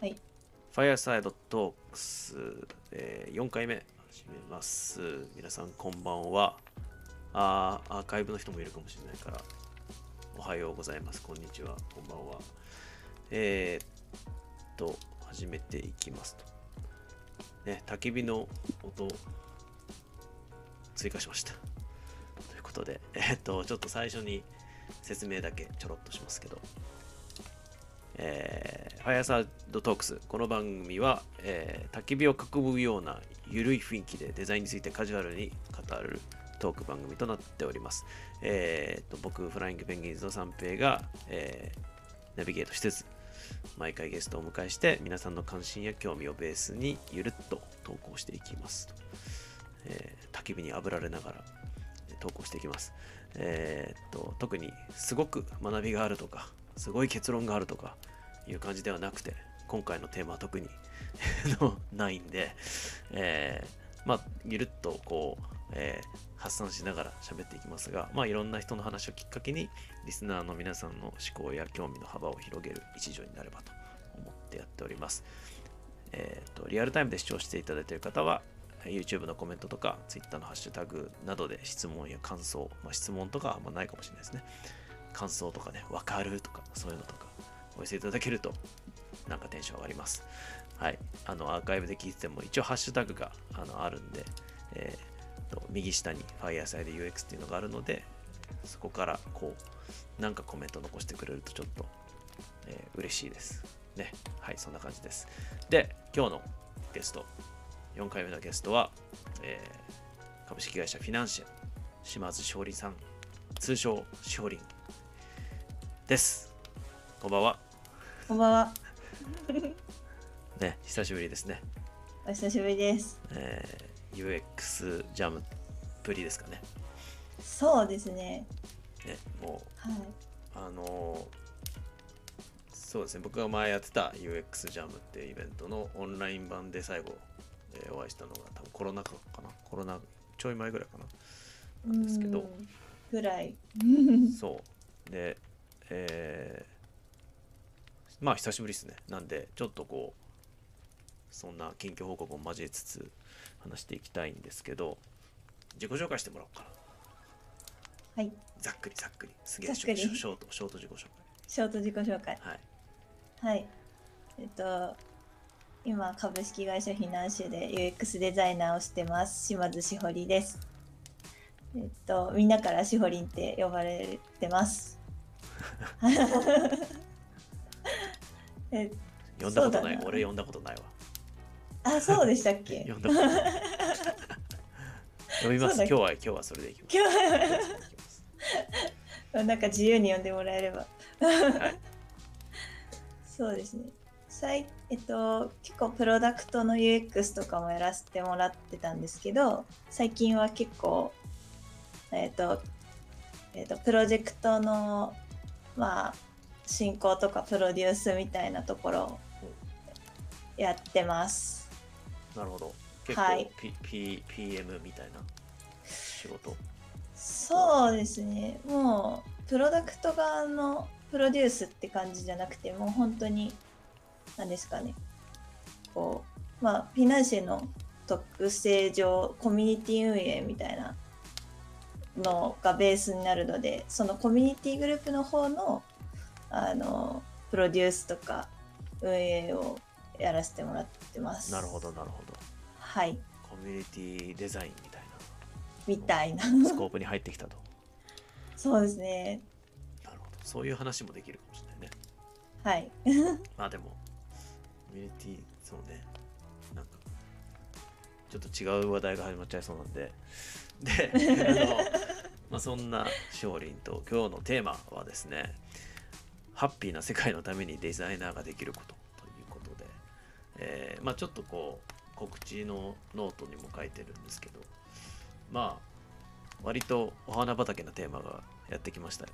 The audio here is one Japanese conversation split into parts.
はい。ファイアサイドトークス、えー4回目始めます。皆さんこんばんは。あアーカイブの人もいるかもしれないから、おはようございます。こんにちは。こんばんは。えー、っと、始めていきますと。ね、焚き火の音、追加しました。ということで、えーっと、ちょっと最初に説明だけちょろっとしますけど、えー、ファイアサードトークス。この番組は、えー焚き火を囲むような緩い雰囲気でデザインについてカジュアルに語るトーク番組となっております。えーと僕、フライングペンギンズの三平が、えーナビゲートしつつ、毎回ゲストをお迎えして、皆さんの関心や興味をベースにゆるっと投稿していきますと。えー焚き火に炙られながら投稿していきます。えーと特にすごく学びがあるとかすごい結論があるとかいう感じではなくて今回のテーマは特に ないんで、えーまあゆるっとこう、えー発散しながら喋っていきますがまあいろんな人の話をきっかけにリスナーの皆さんの思考や興味の幅を広げる一助になればと思ってやっております。えーっとリアルタイムで視聴していただいている方は YouTube のコメントとか Twitter のハッシュタグなどで質問や感想、まあ、質問とかはあんまないかもしれないですね。感想とかね、わかるとか、そういうのとかお寄せいただけるとなんかテンション上がります。はい。あの、アーカイブで聞いてても一応ハッシュタグがあのあるんで、えーと右下に Fireside UX っていうのがあるので、そこからこう、なんかコメント残してくれるとちょっと、えー嬉しいです。ね。はい、そんな感じです。で、今日のゲスト、4回目のゲストは、えー株式会社フィナンシェ島津勝利さん通称勝利ですこんばんはこんばんは。ね久しぶりですね、お久しぶりです。えー UX ジャムぶりですかねそうですね。ねもうはい。あのーそうですね僕が前やってた UX ジャムっていうイベントのオンライン版で最後、えーお会いしたのが多分コロナ禍かなコロナちょい前ぐらいかななんですけどうんぐらい。そう。で、えーまあ久しぶりですね。なんで、ちょっとこう、そんな近況報告を交えつつ話していきたいんですけど、自己紹介してもらおうかな。はい。ざっくりざっくり。すげえショート、ショート自己紹ショート自己紹介。介。はい。はい。えっと、今、株式会社フィナンシェで UX デザイナーをしてます。島津しほりです。えっと、みんなからしほりんって呼ばれてます。え呼んだことない？な俺呼んだことないわ。あ、そうでしたっけ？呼んだことない。呼びます。今日は、今日はそれでいきます。今今日はなんか自由に呼んでもらえれば。はい。そうですね。さいえっと、結構プロダクトの UX とかもやらせてもらってたんですけど、最近は結構、えっと、えっと、プロジェクトの、まあ、進行とかプロデュースみたいなところをやってます。なるほど。結構、はい P P PM みたいな仕事。そうですね。もう、プロダクト側のプロデュースって感じじゃなくて、もう本当に、何ですかね。こう、まあ、フィナンシェの特性上、コミュニティ運営みたいなのがベースになるので、そのコミュニティグループの方の、あの、プロデュースとか運営をやらせてもらってます。なるほど、なるほど。はい。コミュニティデザインみたいみたいな。なスコープに入ってきたと。そうですね。なるほど。そういう話もできるかもしれないね。はい。まあでも、コミュニティ、そうね。ちょっと違う話題が始まっちゃいそうなんで。で、あの、まあそんな勝利と今日のテーマはですね、ハッピーな世界のためにデザイナーができることということで、えーまあちょっとこう、告知のノートにも書いてるんですけど、まあ、割とお花畑なテーマがやってきましたよ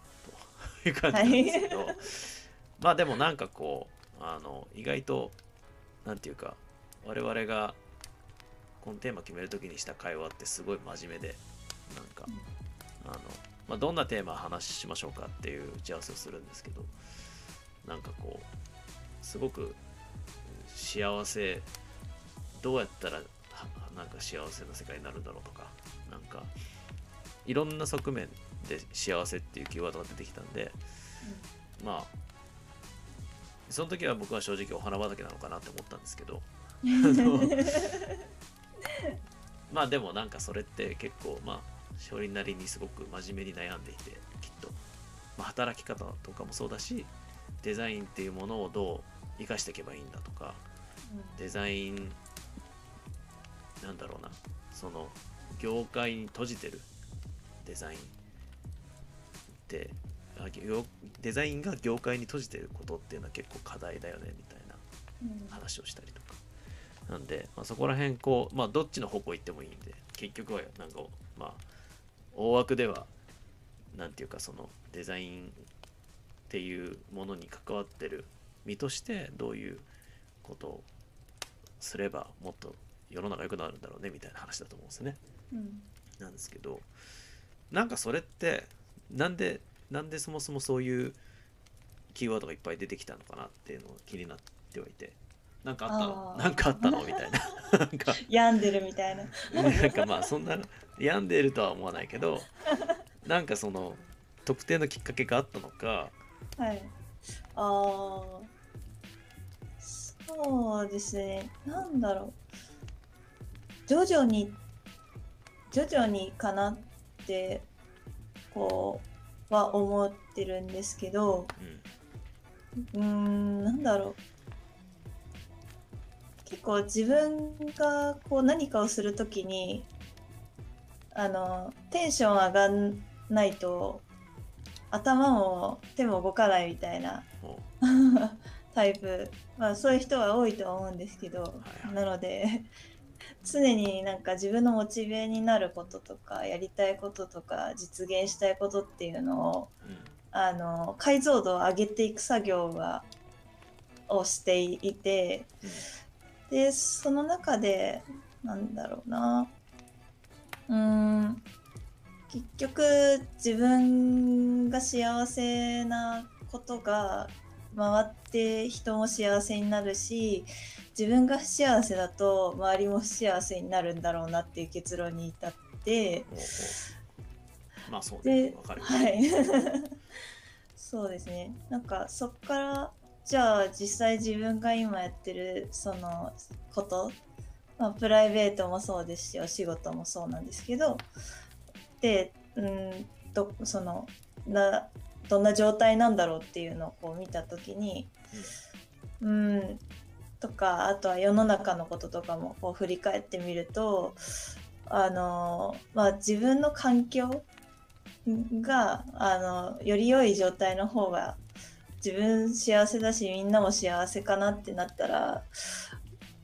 という感じなんですけど、まあでもなんかこうあの意外となんていうか我々がこのテーマ決めるときにした会話ってすごい真面目でなんかあの、まあ、どんなテーマ話しましょうかっていう打ち合わせをするんですけどなんかこうすごく幸せどうやったらはなんか幸せな世界になるんだろうとかなんかいろんな側面で幸せっていうキーワードが出てきたんでまあその時は僕は正直お花畑なのかなって思ったんですけど まあでもなんかそれって結構まあ勝利なりにすごく真面目に悩んでいてきっと、まあ、働き方とかもそうだしデザインっていうものをどう生かしていけばいいんだとかデザインなんだろうな。その業界に閉じてるデザインってあ業デザインが業界に閉じてることっていうのは結構課題だよねみたいなうん。話をしたりとかなんで、まあ、そこら辺こうまあどっちの方向行ってもいいんで結局はなんかまあ大枠ではなんていうかそのデザインっていうものに関わってる身としてどういうことをすればもっと世の中良くなるんだろうねみたいな話だと思うんですね。うんなんですけどなんかそれってなんでなんでそもそもそういうキーワードがいっぱい出てきたのかなっていうのが気になってはいてなんかあったの？なんかあったの？みたいな なんか病んでるみたいな。なんかまあそんな病んでいるとは思わないけど なんかその特定のきっかけがあったのかはい。ああ。そうですね。なんだろう。徐々に、徐々にかなって、こう、は思ってるんですけど、うんうーん、なんだろう。結構自分がこう何かをするときに、あの、テンション上がんないと、頭も手も動かないみたいなも タイプ、まあそういう人は多いとは思うんですけど、はいはい。なので、常になんか自分のモチベになることとか、やりたいこととか、実現したいことっていうのを、う、うん。あの解像度を上げていく作業がをしていてでその中でなんだろうな。うーん。結局自分が幸せなことが回って人も幸せになるし自分が不幸せだと周りも不幸せになるんだろうなっていう結論に至って。まあそうね。ではい。そうですね。なんかそっからじゃあ実際自分が今やってるそのこと、まあ、プライベートもそうですしお仕事もそうなんですけどでうんとそのなどんな状態なんだろうっていうのをこう見た時にうん。とかあとは世の中のこととかもこう振り返ってみるとあのまあ自分の環境があのより良い状態の方が自分幸せだしみんなも幸せかなってなったら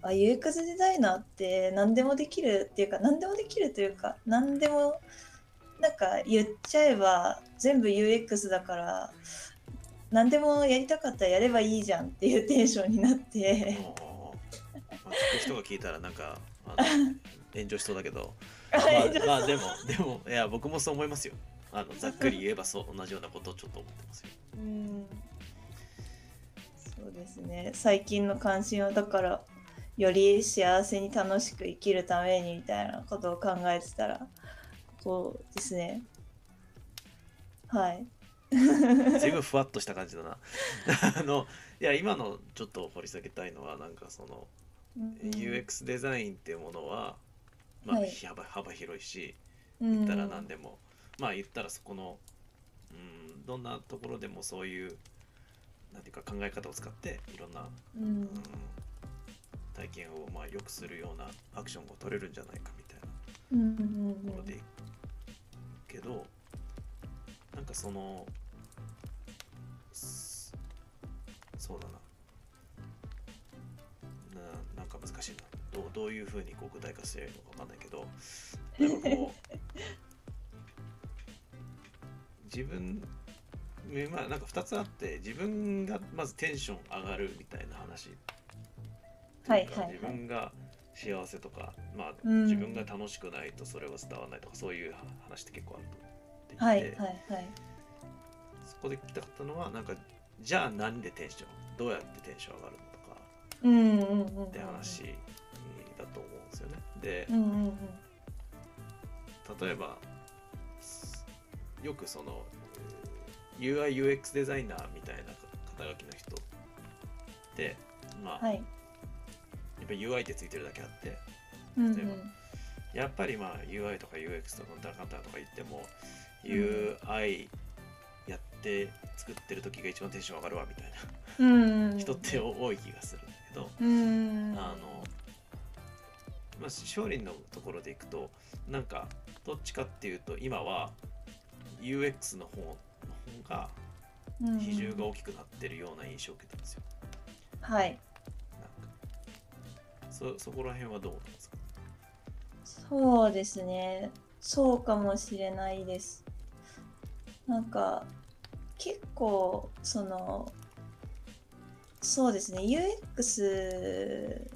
あ UX デザイナーって何でもできるっていうか何でもできるというか何でもなんか言っちゃえば全部 UX だから何でもやりたかったらやればいいじゃんっていうテンションになって。まあ、聞く人が聞いたらなんか 炎上しそうだけどあまあ、まあでもでもいや僕もそう思いますよ。あのざっくり言えばそう同じようなことをちょっと思ってますよ。うんですね。最近の関心はだからより幸せに楽しく生きるためにみたいなことを考えてたらこうですね。はい。随分ふわっとした感じだな。あのいや今のちょっと掘り下げたいのはなんかそのうん UX デザインっていうものは、まあ、はい。幅幅広いしうん。言ったら何でも、まあ言ったらそこの、うん、どんなところでもそういうなんていうか考え方を使っていろんな、うん。うん、体験をまあ良くするようなアクションを取れるんじゃないかみたいなところでいくけどなんかそのすそうだな。ななんか難しいな。どうどういうふうにこう具体化すればいいのか分かんないけどなんかこう 自分えまあなんか2つあって自分がまずテンション上がるみたいな話。はいはいはい。自分が幸せとか、まあ、うん。自分が楽しくないとそれは伝わらないとかそういう話って結構あると思っていて、はいはいはい。そこで聞きたかったのはなんかじゃあ何でテンションどうやってテンション上がるのとか。うんうんうんうんって話だと思うんですよね。でうんうんうん。例えばよくその UIUX デザイナーみたいな肩書きの人ってまあ、はい。やっぱ UI ってついてるだけあってうんうん。例えやっぱりまあ UI とか UX とかなんだかんだとか言っても、ん UI やって作ってる時が一番テンション上がるわみたいうんな人って多い気がするんだけど、うんあのまあ勝利のところでいくとなんかどっちかっていうと今は UX の方の方がうん。比重が大きくなってるような印象を受けたんですよ。はい。なんか。そそこら辺はどうなんですか？そうですね。そうかもしれないです。なんか結構そのそうですね。UX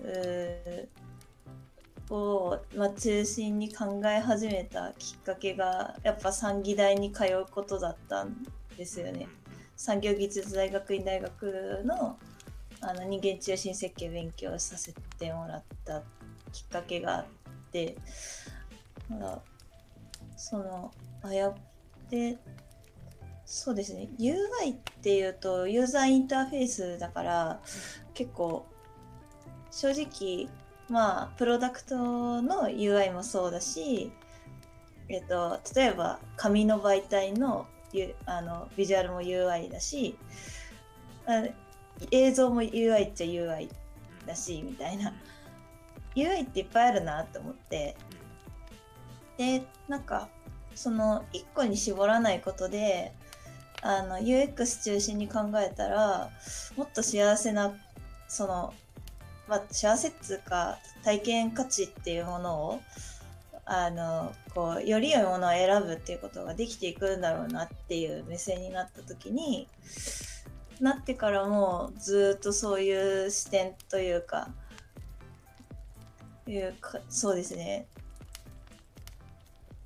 を、まあ、中心に考え始めたきっかけがやっぱ産技大に通うことだったんですよね。産業技術大学院大学のあの人間中心設計勉強させてもらったきっかけがあってだからそのあやってそうですね UI っていうとユーザーインターフェースだから結構正直まあプロダクトの UI もそうだしえっと例えば紙の媒体のあのビジュアルも UI だし映像も UI っちゃ UI だしみたいな。UI っていっぱいあるなと思って。でなんかその1個に絞らないことであの UX 中心に考えたらもっと幸せなその、まあ、幸せっつうか体験価値っていうものをあのこうより良いものを選ぶっていうことができていくんだろうなっていう目線になった時になってからもうずっとそういう視点というかいうかそうですね。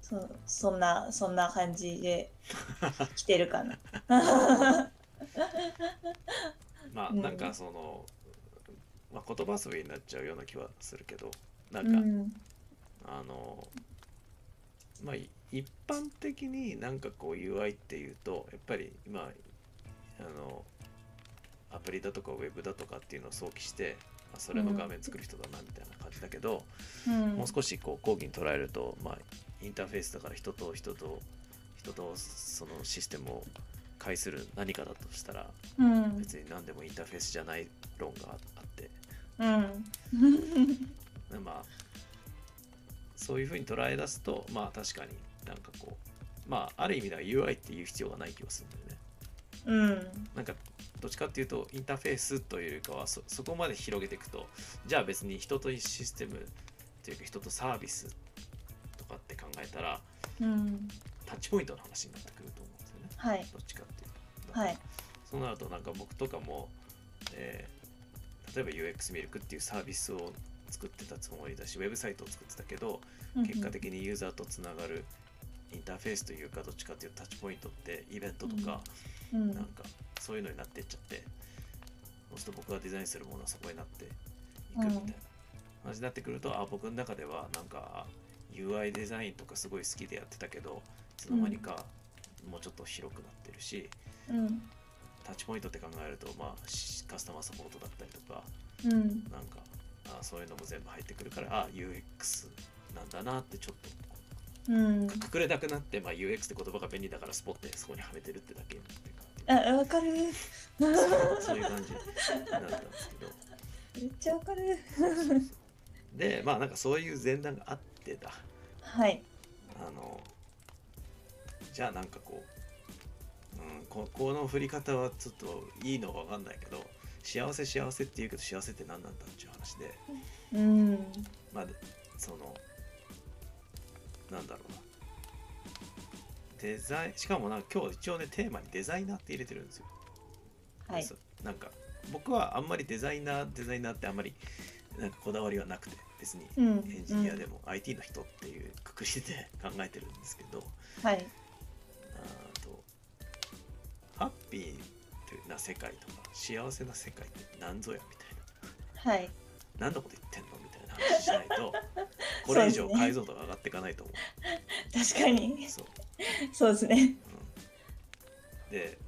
そそんなそんな感じで来てるかな。うん。まあなんかその、まあ、言葉遊びになっちゃうような気はするけどなか、うん。んあのまあい一般的になんかこう UI っていうとやっぱり今あのアプリだとかウェブだとかっていうのを想起して、まあ、それの画面作る人だなみたいな感じだけど、うん。もう少しこう講義に捉えると、まあ、インターフェースだから人と人と人とそのシステムを介する何かだとしたらうん。別に何でもインターフェースじゃない論がうん。まあそういうふうに捉え出すとまあ確かになんかこうまあある意味では UI っていう必要がない気がするんだよね。うん。なんかどっちかっていうとインターフェースというよりかはそそこまで広げていくとじゃあ別に人とシステムっていうか人とサービスとかって考えたらうん。タッチポイントの話になってくると思うんですよね。はい。どっちかっていうと。はい。そうなるとなんか僕とかも、えー例えば UX ミルクっていうサービスを作ってたつもりだしウェブサイトを作ってたけど結果的にユーザーとつながるインターフェースというかどっちかっていうとタッチポイントってイベントとかうんなんかそういうのになってっちゃってそうすると僕がデザインするものはそこになっていくみたいな話になってくるとあ僕の中ではなんか UI デザインとかすごい好きでやってたけどいつの間にかもうちょっと広くなってるし、うんタッチポイントって考えると、まあ、しカスタマーサポートだったりとかうん。なんかあそういうのも全部入ってくるからあ UX なんだなってちょっと。うん。くくれなくなって、まあ、UX って言葉が便利だからスポってそこにはめてるってだけあわかる。そうそういう感じになったんですけど。めっちゃわかる。でまあなんかそういう前段があってだ。はい。あのじゃあなんかこう、うん、ここの振り方はちょっといいのかわかんないけど幸せ幸せって言うけど幸せって何なんだっていう話でうんまあでそのなんだろうな。デザインしかもなんか今日一応ねテーマにデザイナーって入れてるんですよ。はい。なんか僕はあんまりデザイナーデザイナーってあんまりなんかこだわりはなくて別にうん。エンジニアでも IT の人っていうくくりで考えてるんですけど、はいハッピーな世界とか幸せな世界って何ぞやみたいはい。何のこと言ってんのみたいな話しないと これ以上解像度が上がっていかないと思確かに。う。そう。そうですね。うん。で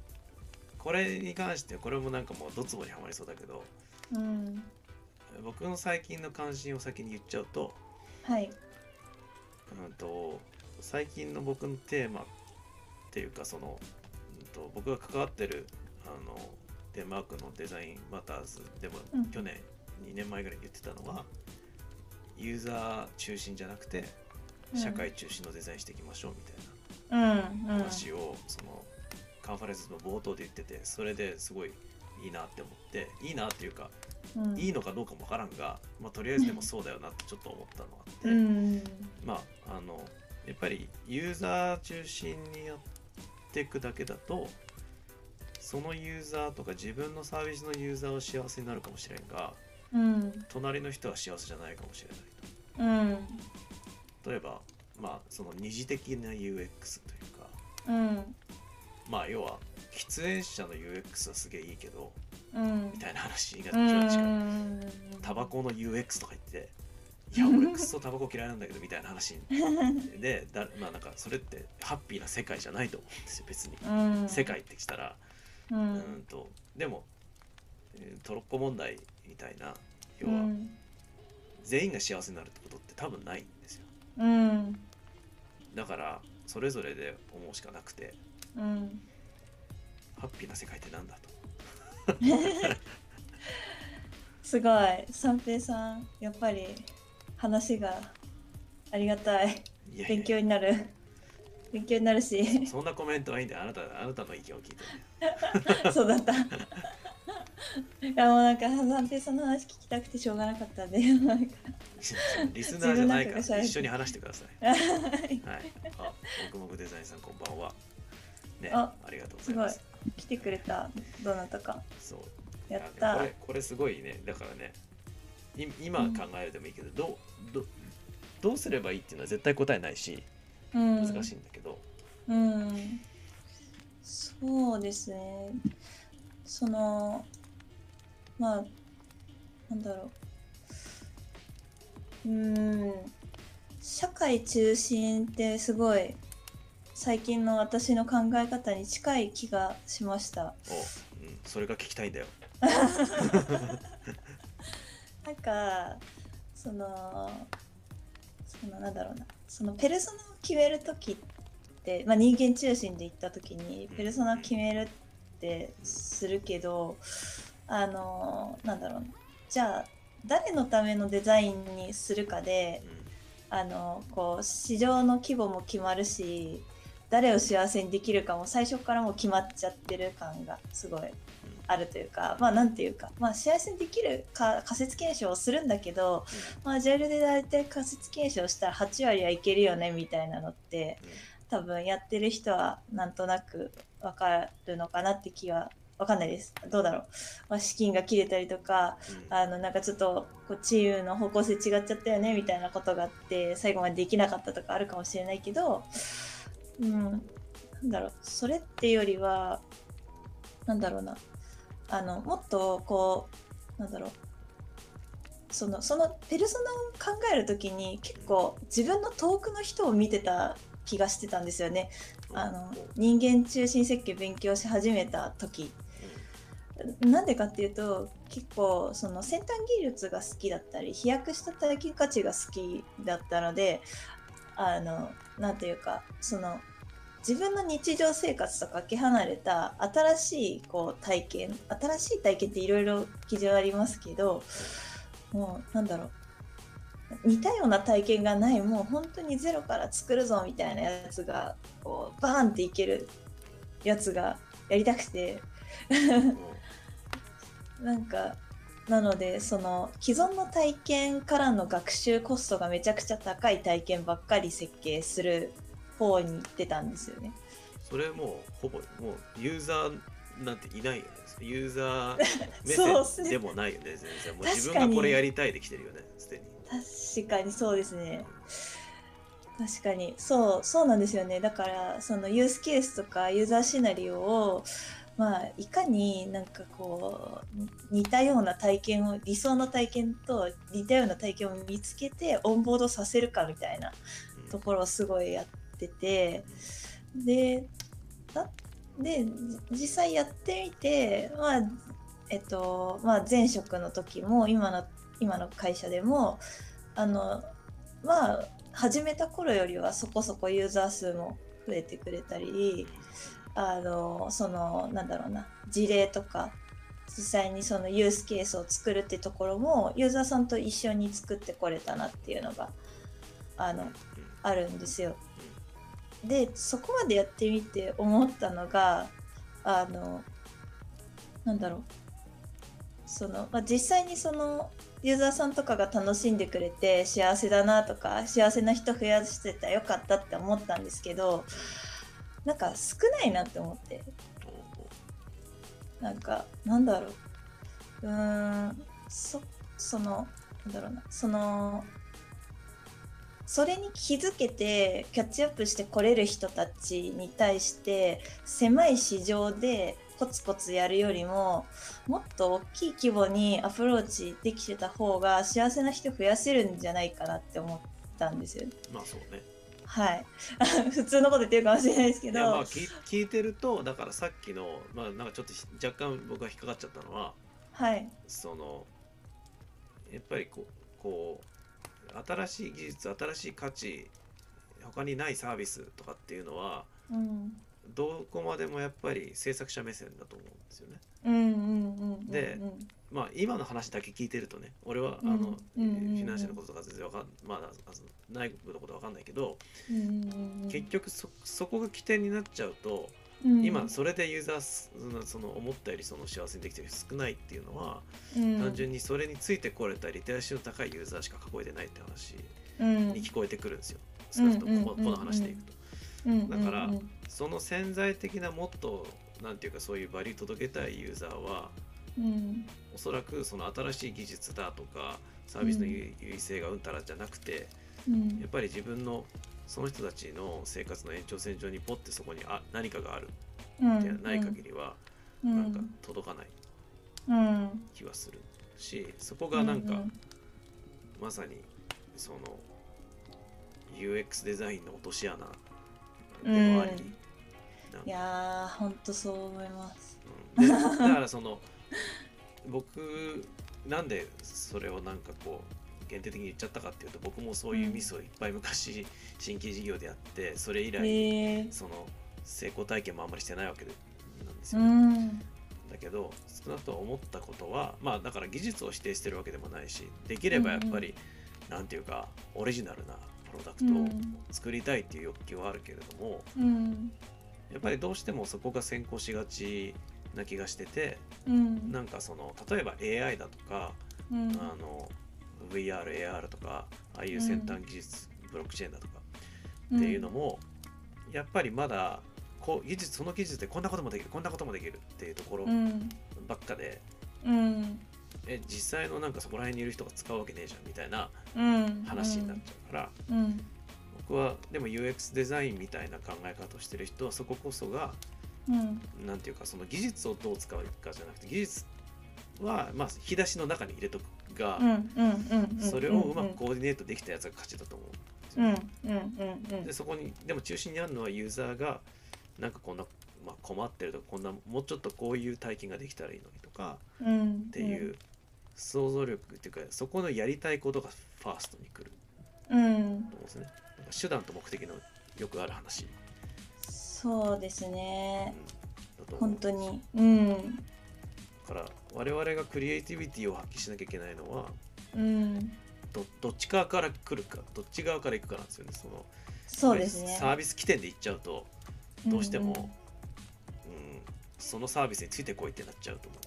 これに関してこれもなんかもうドツボにはまりそうだけどうん。僕の最近の関心を先に言っちゃうと,、はい。うん、と最近の僕のテーマっていうかその、うん、と僕が関わってるあのデンマークのデザインマターズでも、うん。去年2年前ぐらいに言ってたのはユーザー中心じゃなくてうん。社会中心のデザインしていきましょうみたいな。話をそのカンファレンスの冒頭で言っててそれですごいいいなって思っていいなっていうかうん。いいのかどうかもわからんが、まあ、とりあえずでもそうだよなってちょっと思ったのがあって、うん。まああのやっぱりユーザー中心にやっていくだけだとそのユーザーとか自分のサービスのユーザーは幸せになるかもしれんがうん。隣の人は幸せじゃないかもしれないうん。と例えばまあその二次的な UX というかうん。まあ要は喫煙者の UX はすげえいいけどうん。みたいな話が一う番近い。ん。タバコの UX とか言って、いや、俺クソタバコ嫌いなんだけどみたいな話。で、だまあなんかそれってハッピーな世界じゃないと思うんですよ、別に。うん。世界ってきたら、ううんんと、でも、えートロッコ問題みたいな、要はうん。全員が幸せになるってことって多分ないんですよ。うん。だから、それぞれで思うしかなくて、うん。ハッピーな世界ってなんだと。すごい。三平さんやっぱり話がありがたい勉や強になる勉強になるしそんなコメントはいいんだよ。あなたあなたの意見を聞いてね。そうだったいやもうなんか三平さんの話聞きたくてしょうがなかったんでなんかリスナーじゃないから一緒に話してください。はいはい。あ、もくもくデザインさんこんばんは。ね、あありがとうございいます。来てくれたどなたかそう。やったねこれこれすごいね。だからね、い今考えるでもいいけど、どうどどうすればいいっていうのは絶対答えないし、うん。難しいんだけど、うん。そうですね。そのまあなんだろう。うん。社会中心ってすごい最近の私の考え方に近い気がしました。お、うん、それが聞きたいんだよ。なんかそのそのなんだろうな。そのペルソナを決める時って、まあ、人間中心で言った時にペルソナを決めるってするけどあのなんだろうな。じゃあ誰のためのデザインにするかであのこう市場の規模も決まるし誰を幸せにできるかも最初からもう決まっちゃってる感がすごいあるというかまあなんていうか、まあ、幸せにできるか仮説検証をするんだけど、まあ、ジャイルで大体仮説検証したら8割はいけるよねみたいなのって多分やってる人はなんとなく分かるのかなって気は分かんないです。どうだろう、まあ、資金が切れたりとかうん。あのなんかちょっとこうチームの方向性違っちゃったよねみたいなことがあって最後までできなかったとかあるかもしれないけどうん。なんだろう。それっていうよりはなんだろうなあのもっとこうなんだろうそのそのペルソナを考える時に結構自分の遠くの人を見てた気がしてたんですよね。あの人間中心設計勉強し始めた時なんでかっていうと結構その先端技術が好きだったり飛躍した体験価値が好きだったのであのなんていうかその自分の日常生活とかけ離れた新しいこう体験新しい体験っていろいろ基準ありますけどもうなんだろう。似たような体験がないもう本当にゼロから作るぞみたいなやつがこうバーンっていけるやつがやりたくて。うん。なんかなのでその既存の体験からの学習コストがめちゃくちゃ高い体験ばっかり設計する方に行ってたんですよね。それもうほぼもうユーザーなんていないよね。ユーザー 目線でもないよね、全然。もう自分がこれやりたいで来てるよね、すでに。確かにそうですね。確かにそうそうなんですよねだからそのユースケースとかユーザーシナリオをまあいかになんかこう似たような体験を理想の体験と似たような体験を見つけてオンボードさせるかみたいなところをすごいやっててでで実際やってみてまあえっとまあ前職の時も今の今の会社でもあのまあ始めた頃よりはそこそこユーザー数も増えてくれたりあのそのなんだろうな事例とか実際にそのユースケースを作るってところもユーザーさんと一緒に作ってこれたなっていうのがあのあるんですよ。でそこまでやってみて思ったのがあのなんだろう。その、まあ、実際にそのユーザーさんとかが楽しんでくれて幸せだなとか幸せな人増やしてたらよかったって思ったんですけどなんか少ないなって思って。なんかなんだろう。うーんそそのなんだろうな。そのそれに気づけてキャッチアップしてこれる人たちに対して狭い市場でコツコツやるよりももっと大きい規模にアプローチできてた方が幸せな人増やせるんじゃないかなって思ったんですよ。まあそうね。はい。普通のこと言ってるかもしれないですけど。まあ聞聞いてるとだからさっきのまあなんかちょっと若干僕が引っかかっちゃったのははい。そのやっぱりこうこう新しい技術新しい価値他にないサービスとかっていうのはうん。どこまでもやっぱり制作者目線だと思うんですよね。でまあ今の話だけ聞いてるとね俺はあうんの、フィナンシャルのこととか全然わかんまだあの内部のことわかんないけど、結局そそこが起点になっちゃうと、うん。今それでユーザーすその思ったよりその幸せにできてる人少ないっていうのは、うん。単純にそれについてこれたリテラシーの高いユーザーしか囲えてないって話うん。に聞こえてくるんですよ。少なくともこの話でいくと。うんだからうんその潜在的なもっとなんていうかそういうバリュー届けたいユーザーはうん。おそらくその新しい技術だとかサービスの優優位性がうんたらじゃなくてうん。やっぱり自分のその人たちの生活の延長線上にポッてそこにあ何かがある。うん。ってない限りはうん。なんか届かないうん気はするしそこがなんかうんまさにその UX デザインの落とし穴でもあり、いやーほんとそう思います。うん。でだからその僕なんでそれをなんかこう限定的に言っちゃったかっていうと僕もそういうミスをいっぱい昔新規事業でやってそれ以来その成功体験もあんまりしてないわけでなんですうよ、ねん。だけど少なくとも思ったことはまあだから技術を否定してるわけでもないしできればやっぱり、なんていうかオリジナルなプロダクトを作りたいっていう欲求はあるけれども、うん。やっぱりどうしてもそこが先行しがちな気がしててうん。なんかその例えば AI だとか、うん。あの VR、AR とかああいう先端技術、ブロックチェーンだとかっていうのも、やっぱりまだこう技術その技術でこんなこともできるこんなこともできるっていうところうん。ばっかで、うん。え実際のなんかそこら辺にいる人が使うわけねえじゃんみたいなうん。話になっちゃうから、うん。僕はでも UX デザインみたいな考え方をしてる人はそここそがうん。なんていうかその技術をどう使うかじゃなくて技術はまあ引き出しの中に入れとくが、うんうんうんうん。それをうまくコーディネートできたやつが勝ちだと思う。うんうんうんうん。でそこにでも中心にあるのはユーザーがなんかこんな、まあ、困ってるとかこんなもうちょっとこういう体験ができたらいいのにとかうんっていう想像力っていうかそこのやりたいことがファーストに来る。うん。と思うん。ですね。なんか手段と目的のよくある話、そうですうん。ねう本当に。うん。だから我々がクリエイティビティを発揮しなきゃいけないのはうん。どどっち側から来るかどっち側から行くかなんですよね。そのそうですね。サービス起点で行っちゃうとどうしても、うんそのサービスについてこいってなっちゃうと思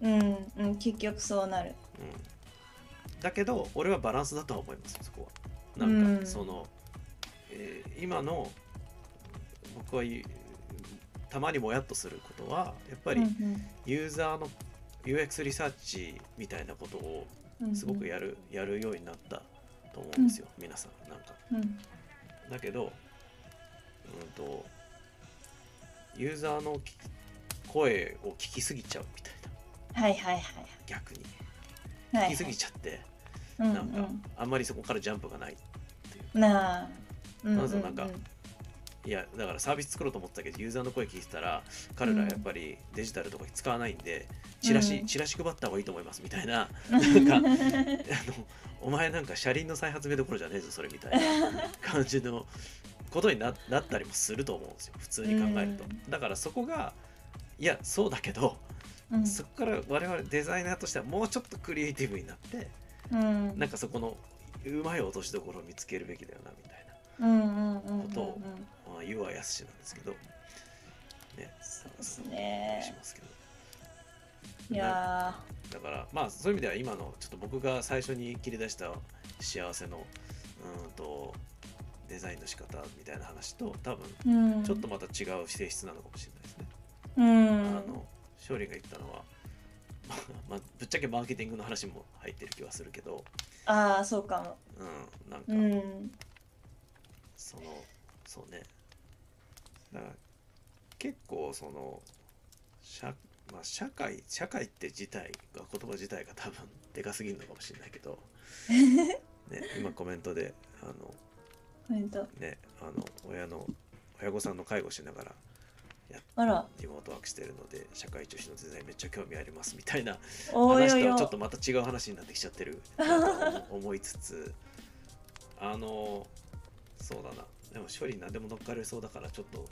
う。うんうん結局そうなる。うん、だけど俺はバランスだとは思いますよそこは。なんか、うん。その、えー今の僕はたまにもやっとすることはやっぱりユーザーの UX リサーチみたいなことをすごくやる,、やるようになったと思うんですよ、皆さんなんか。うん。だけど、うんと、ユーザーのき声を聞きすぎちゃうみたいな。はいはいはい逆に。はい聞きすぎちゃって、うんなんかあんまりそこからジャンプがないう。んなあうん。まずなんかいやだからサービス作ろうと思ってたけどユーザーの声聞いてたら彼らやっぱりデジタルとか使わないんでチラシ、うん。チラシ配った方がいいと思いますみたいなうん なんかあのお前なんか車輪の再発明どころじゃねえぞそれみたいな 感じのことにななったりもすると思うんですよ普通に考えると、うん。だからそこがいやそうだけど、うん。そこから我々デザイナーとしてはもうちょっとクリエイティブになってうん。なんかそこのうまい落としどころを見つけるべきだよなみたいうんうんうんうんことをうん。な、まあ、言うはやすしなんですけど。ねそうですね。しますけど。いやだからまあそういう意味では今のちょっと僕が最初に切り出した幸せのうーんとデザインの仕方みたいな話と多分ちょっとまた違う性質なのかもしれないですね。うん。あの勝利が言ったのは、ま あまあ、ぶっちゃけマーケティングの話も入ってる気はするけど、ああそうかも。うん、なんか、うん。そのそうねだから結構その社,、まあ、社会社会って自体が言葉自体が多分でかすぎるのかもしれないけど、ね、今コメントであのコメント。ねあの親の親御さんの介護しながらあら。リモートワークしてるので社会中心のデザインめっちゃ興味ありますみたいな話とはちょっとまた違う話になってきちゃってる思いつつあのそうだなでも処理何でも乗っかれそうだからちょっと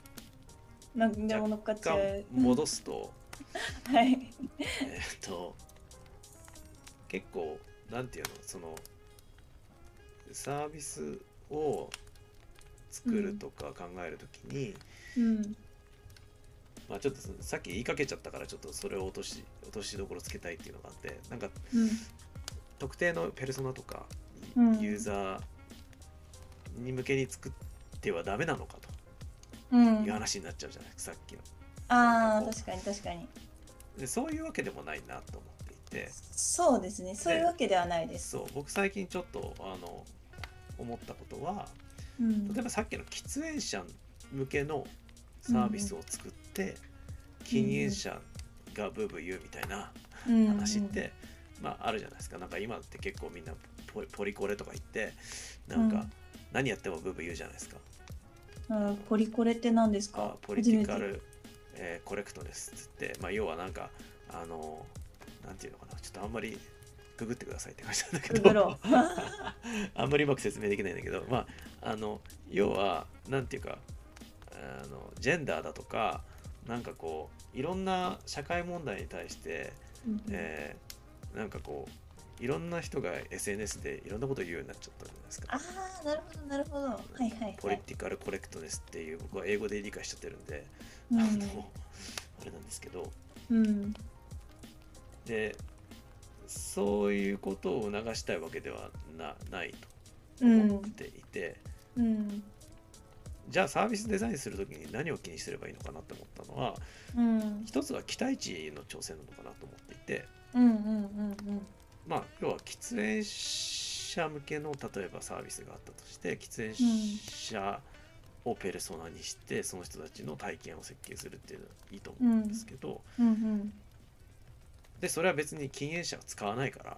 なんでも乗っかっちゃがう戻すと はい。えーっと結構なんていうのそのサービスを作るとか考えるときに、うん。まあちょっとさっき言いかけちゃったからちょっとそれを落とし落としどころつけたいっていうのがあってなんかうん。特定のペルソナとかうん。ユーザーに向けに作ってはダメなのかうん。という話になっちゃうじゃないですかさっきの。ああ確かに確かに。でそういうわけでもないなと思っていて。そうですねそういうわけではないです。そう僕最近ちょっとあの思ったことはうん。例えばさっきの喫煙者向けのサービスを作って、禁煙者がブーブー言うみたいなうん話って、まああるじゃないですか。なんか今って結構みんなポポリコレとか言ってなんかうん。何やってもブーブー言うじゃないですか、あポリコレって何ですか？あポリティカル、えーコレクトですっつって、まあ、要はなんかあのなんていうのかな。ちょっとあんまりググってくださいって感じなんだけど。あんまりうまく説明できないんだけど。まああの要はなんていうかあのジェンダーだとかなんかこういろんな社会問題に対して、うん。えーなんかこういろんな人が SNS でいろんなことを言うようになっちゃったじゃないですか。ああなるほどなるほど。はいはいポはい。リティカルコレクトネスっていう僕は英語で理解しちゃってるんで、うん。あのあれなんですけど。うん。でそういうことを促したいわけではなないとうん。思っていて、うん。じゃあサービスデザインするときに何を気にすればいいのかなって思ったのはうん。一つは期待値の調整なのかなと思っていて。うんうんうんまあ要は喫煙者向けの例えばサービスがあったとして喫煙者をペルソナにしてその人たちの体験を設計するっていうのはいいと思うんですけど、うん。うんでそれは別に禁煙者が使わないか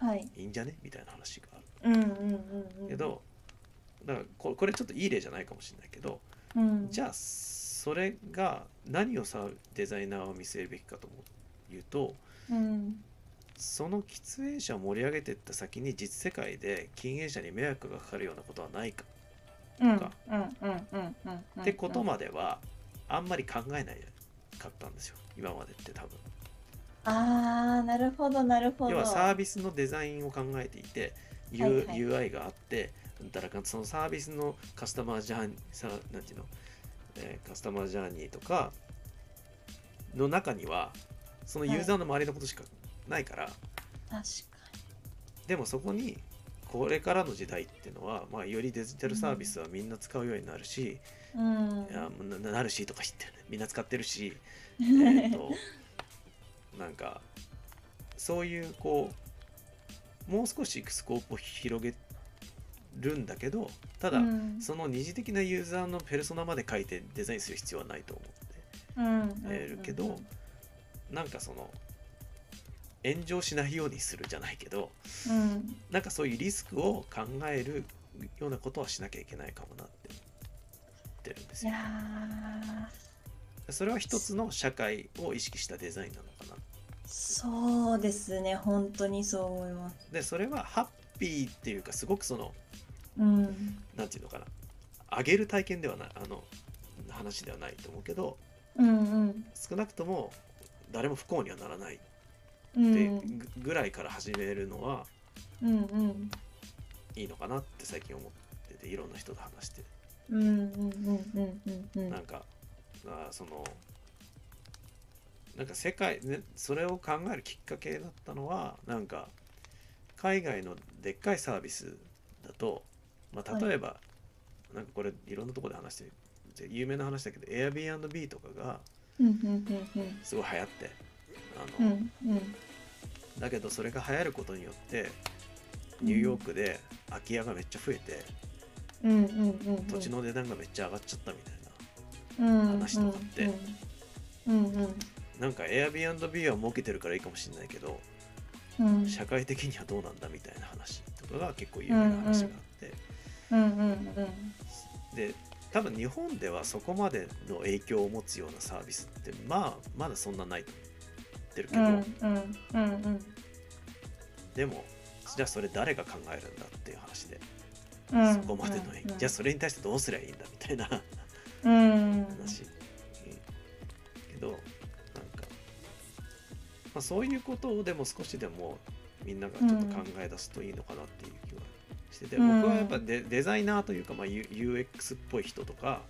らはい。いいんじゃね？みたいな話があうんうんうんうんるけどだからここれちょっといい例じゃないかもしれないけどうん。じゃあそれが何をさデザイナーは見据えるべきかというとうんその喫煙者を盛り上げていった先に実世界で禁煙者に迷惑がかかるようなことはないか。うん。か。ってことまではあんまり考えないかったんですよ。今までって多分。ああなるほどなるほど。要はサービスのデザインを考えていて、U はいはい。UI があってだからそのサービスのカスタマージャーニーさなんていうの、えーカスタマージャーニーとかの中にはそのユーザーの周りのことしかないから、確かでもそこにこれからの時代っていうのは、まあ、よりデジタルサービスはみんな使うようになるし、にうん。いやななるしとか言ってるみんな使ってるし、えーとなんかそういうこうもう少しスコープを広げるんだけどただ、うん。その二次的なユーザーのペルソナまで書いてデザインする必要はないと思ってうん。えるけどなんかその炎上しないようにするじゃないけどうん。なんかそういうリスクを考えるようなことはしなきゃいけないかもなって思ってるんですよ。いや。ー。それは一つの社会を意識したデザインなのかな。そうですね。本当にそう思います。でそれはハッピーっていうかすごくそのうん。なんていうのかな。上げる体験ではないあの話ではないと思うけどうんうん。少なくとも誰も不幸にはならないっうてん。ぐぐらいから始めるのはうんうん。いいのかなって最近思ってていろんな人と話して。なんかあーそのなんか世界、ね、それを考えるきっかけだったのはなんか海外のでっかいサービスだと、まあ、例えば、なんかこれいろんなところで話してる有名な話だけど Airbnb とかがすごい流行ってあの、うんうんだけどそれが流行ることによってニューヨークで空き家がめっちゃ増えて、うんうんうん土地の値段がめっちゃ上がっちゃったみたいな話とかってうんうんなんか Airbnb は儲けてるからいいかもしれないけどうん。うん社会的にはどうなんだみたいな話とかが結構有名な話があって、うんうんで多分日本ではそこまでの影響を持つようなサービスってまあまだそんなないと思ってるけど、うんうんうんうん。でもじゃあそれ誰が考えるんだっていう話で、うんそこまでの影響、じゃあそれに対してどうすりゃいいんだみたいなうん。話、うん。けどなんか、まあ、そういうことをでも少しでもみんながちょっと考え出すといいのかなっていう気はしてて、うん。僕はやっぱデデザイナーというか、まあ、UX っぽい人とか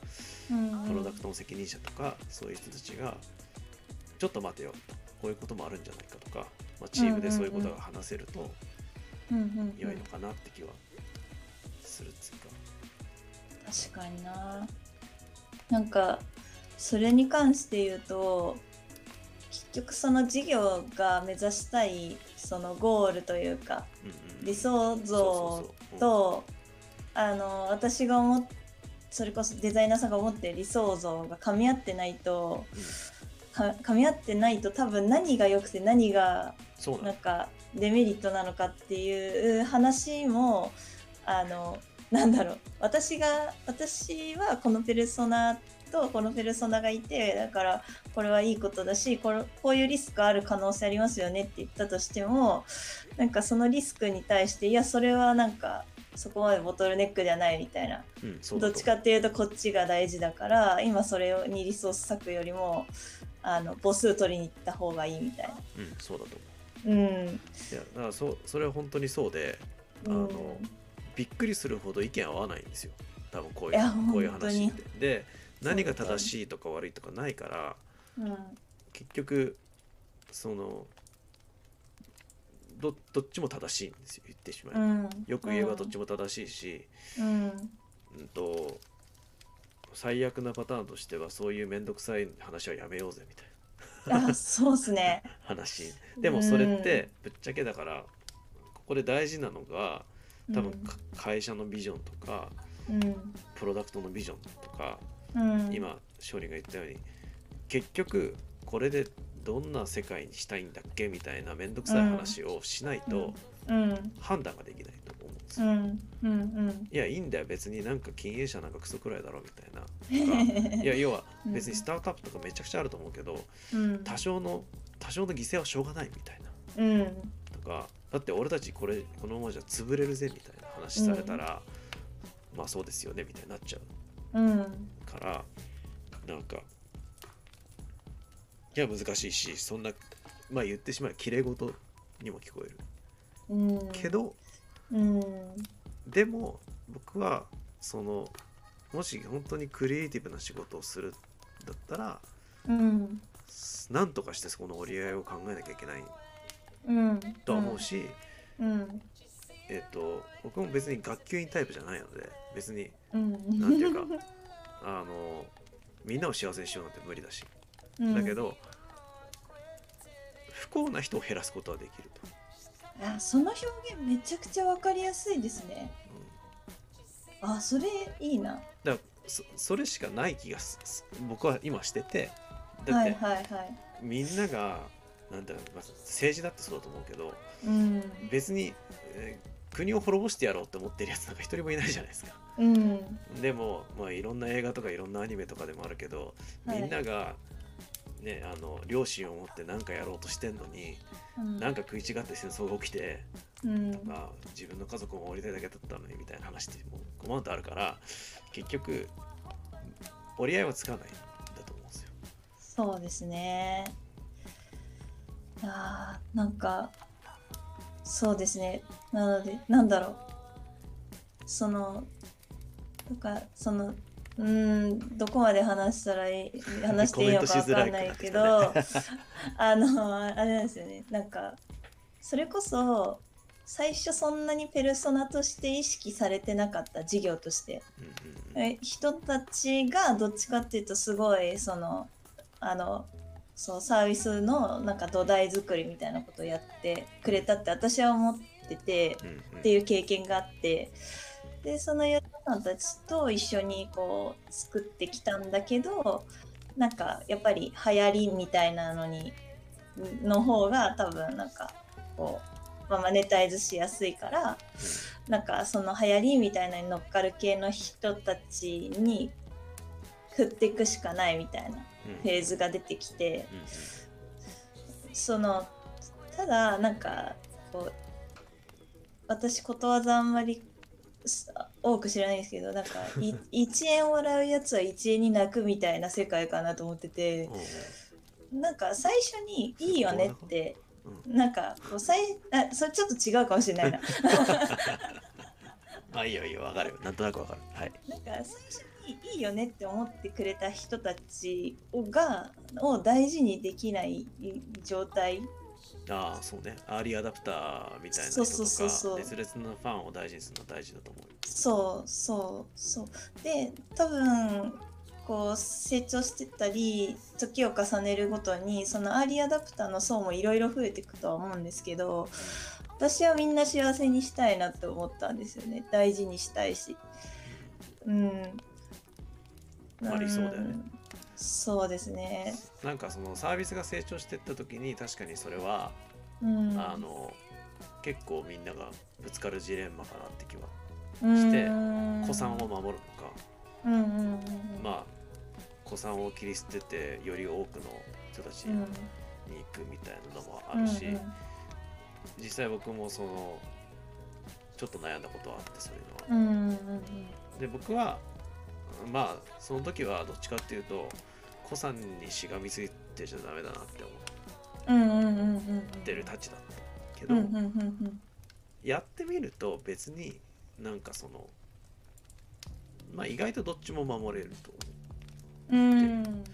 プロダクトの責任者とかそういう人たちがちょっと待てよこういうこともあるんじゃないかとか、まあ、チームでそういうことが話せると良いのかなって気はするっつうか。確かにな。なんかそれに関して言うと結局その事業が目指したいそのゴールというかうんうん。理想像とあの私が思っそれこそデザイナーさんが思ってる理想像が噛み合ってないと噛み合ってないと多分何が良くて何がなんかデメリットなのかっていう話もあのなんだろう。私が私はこのペルソナとこのペルソナがいてだからこれはいいことだしこれこういうリスクある可能性ありますよねって言ったとしてもなんかそのリスクに対していやそれはなんかそこまでボトルネックではないみたいな。うん、どっちかっていうとこっちが大事だから今それにリソース割くよりもあの母数取りに行った方がいいみたいな。うん、そうだと思う。うん。いやだからそそれは本当にそうであの、びっくりするほど意見合わないんですよ。多分こういうこういう話って。で何が正しいとか悪いとかないからうん。結局そのどどっちも正しいんですよ。言ってしまえば、うん。よく言えばどっちも正しいし、うん。うん、と最悪なパターンとしてはそういう面倒くさい話はやめようぜみたいな。あそうっすね。話。でもそれってぶっちゃけだからここで大事なのが多分か会社のビジョンとかうん。プロダクトのビジョンとかうん。今勝利が言ったように結局これでどんな世界にしたいんだっけみたいな面倒くさい話をしないとうん。判断ができないと思うん。うんうん。うんいやいいんだよ別に。なんか経営者なんかクソくらいだろみたいな。いや要は別にスタートアップとかめちゃくちゃあると思うけどうん。多少の多少の犠牲はしょうがないみたいな。うん。とかだって俺たちこれこのままじゃ潰れるぜみたいな話されたら、まあそうですよねみたいになっちゃう。うん。からなんかいや難しいしそんなまあ言ってしまえば綺麗事にも聞こえる。うん。けどうん。でも僕はそのもし本当にクリエイティブな仕事をするんだったらうん。なんとかしてそこの折り合いを考えなきゃいけないうん。とは思うし、うん。えっと僕も別に学級委員タイプじゃないので別にうん。なんていうか あのみんなを幸せにしようなんて無理だし。だけど、不幸な人を減らすことはできる。と、あその表現めちゃくちゃわかりやすいですね。うんあそれいいな。だそそれしかない気がすす僕は今してて。って、はいはいはい。みんながなんだろう、まあ、政治だってそうだと思うけどうん。別に、えー国を滅ぼしてやろうって思ってるやつなんか一人もいないじゃないですか。うん。でも、まあ、いろんな映画とかいろんなアニメとかでもあるけど、はい。みんなが、ね、あの良心を持って何かやろうとしてんのに、うん。なんか食い違って戦争が起きて、うん。まあ、自分の家族を守りたいだけだったのにみたいな話ってもう5万とあるから結局折り合いはつかないんだと思うんですよ。そうですね。あーなんかそうですね。なのでなんだろう。そのとかそのうーんどこまで話したらいい 話していいのかわかんないけど あのあれなんですよね。なんかそれこそ最初そんなにペルソナとして意識されてなかった事業として。うんうん人たちがどっちかっていうとすごいそのあのそうサービスのなんか土台作りみたいなことをやってくれたって私は思っててうんうん。っていう経験があって。でそのヨタさんたちと一緒にこう作ってきたんだけどなんかやっぱり流行りみたいなのにの方が多分なんかこう、まあ、マネタイズしやすいからなんかその流行りみたいなのに乗っかる系の人たちに振っていくしかないみたいなうん。フェーズが出てきてうんそのただなんかこう私ことわざあんまりす多く知らないんですけどなんかい 1円笑うやつは1円に泣くみたいな世界かなと思っててうんなんか最初に「いいよね」ってうんなんかこう最あそれちょっと違うかもしれないな。まあいいよいいよわかる。よなんとなくわかる。はい。なんか最初にいいよねって思ってくれた人たちをがを大事にできない状態ああそうね。アーリーアダプターみたいな人そうそうそうそう。とか熱烈なファンを大事にするのは大事だと思うよ。そうそうそう。で多分こう成長してったり時を重ねるごとにそのアーリーアダプターの層もいろいろ増えていくとは思うんですけど私はみんな幸せにしたいなって思ったんですよね。大事にしたいし。うん。まあ理想だよね。うんそうですね。なんかそのサービスが成長していった時に確かにそれは、うん。あの結構みんながぶつかるジレンマかなって気はして子さんを守るのか、うんうんうんうん。まあ子さんを切り捨ててより多くの人たちにうん。行くみたいなのもあるし、うんうん実際僕もそのちょっと悩んだことはあってそういうのは。うん。うんうんで僕はまあその時はどっちかっていうと子さんにしがみついてちゃダメだなって思う。んうんうんうんうんってるたちだったけど、やってみると別になんかそのまあ意外とどっちも守れると思う。ん。うん。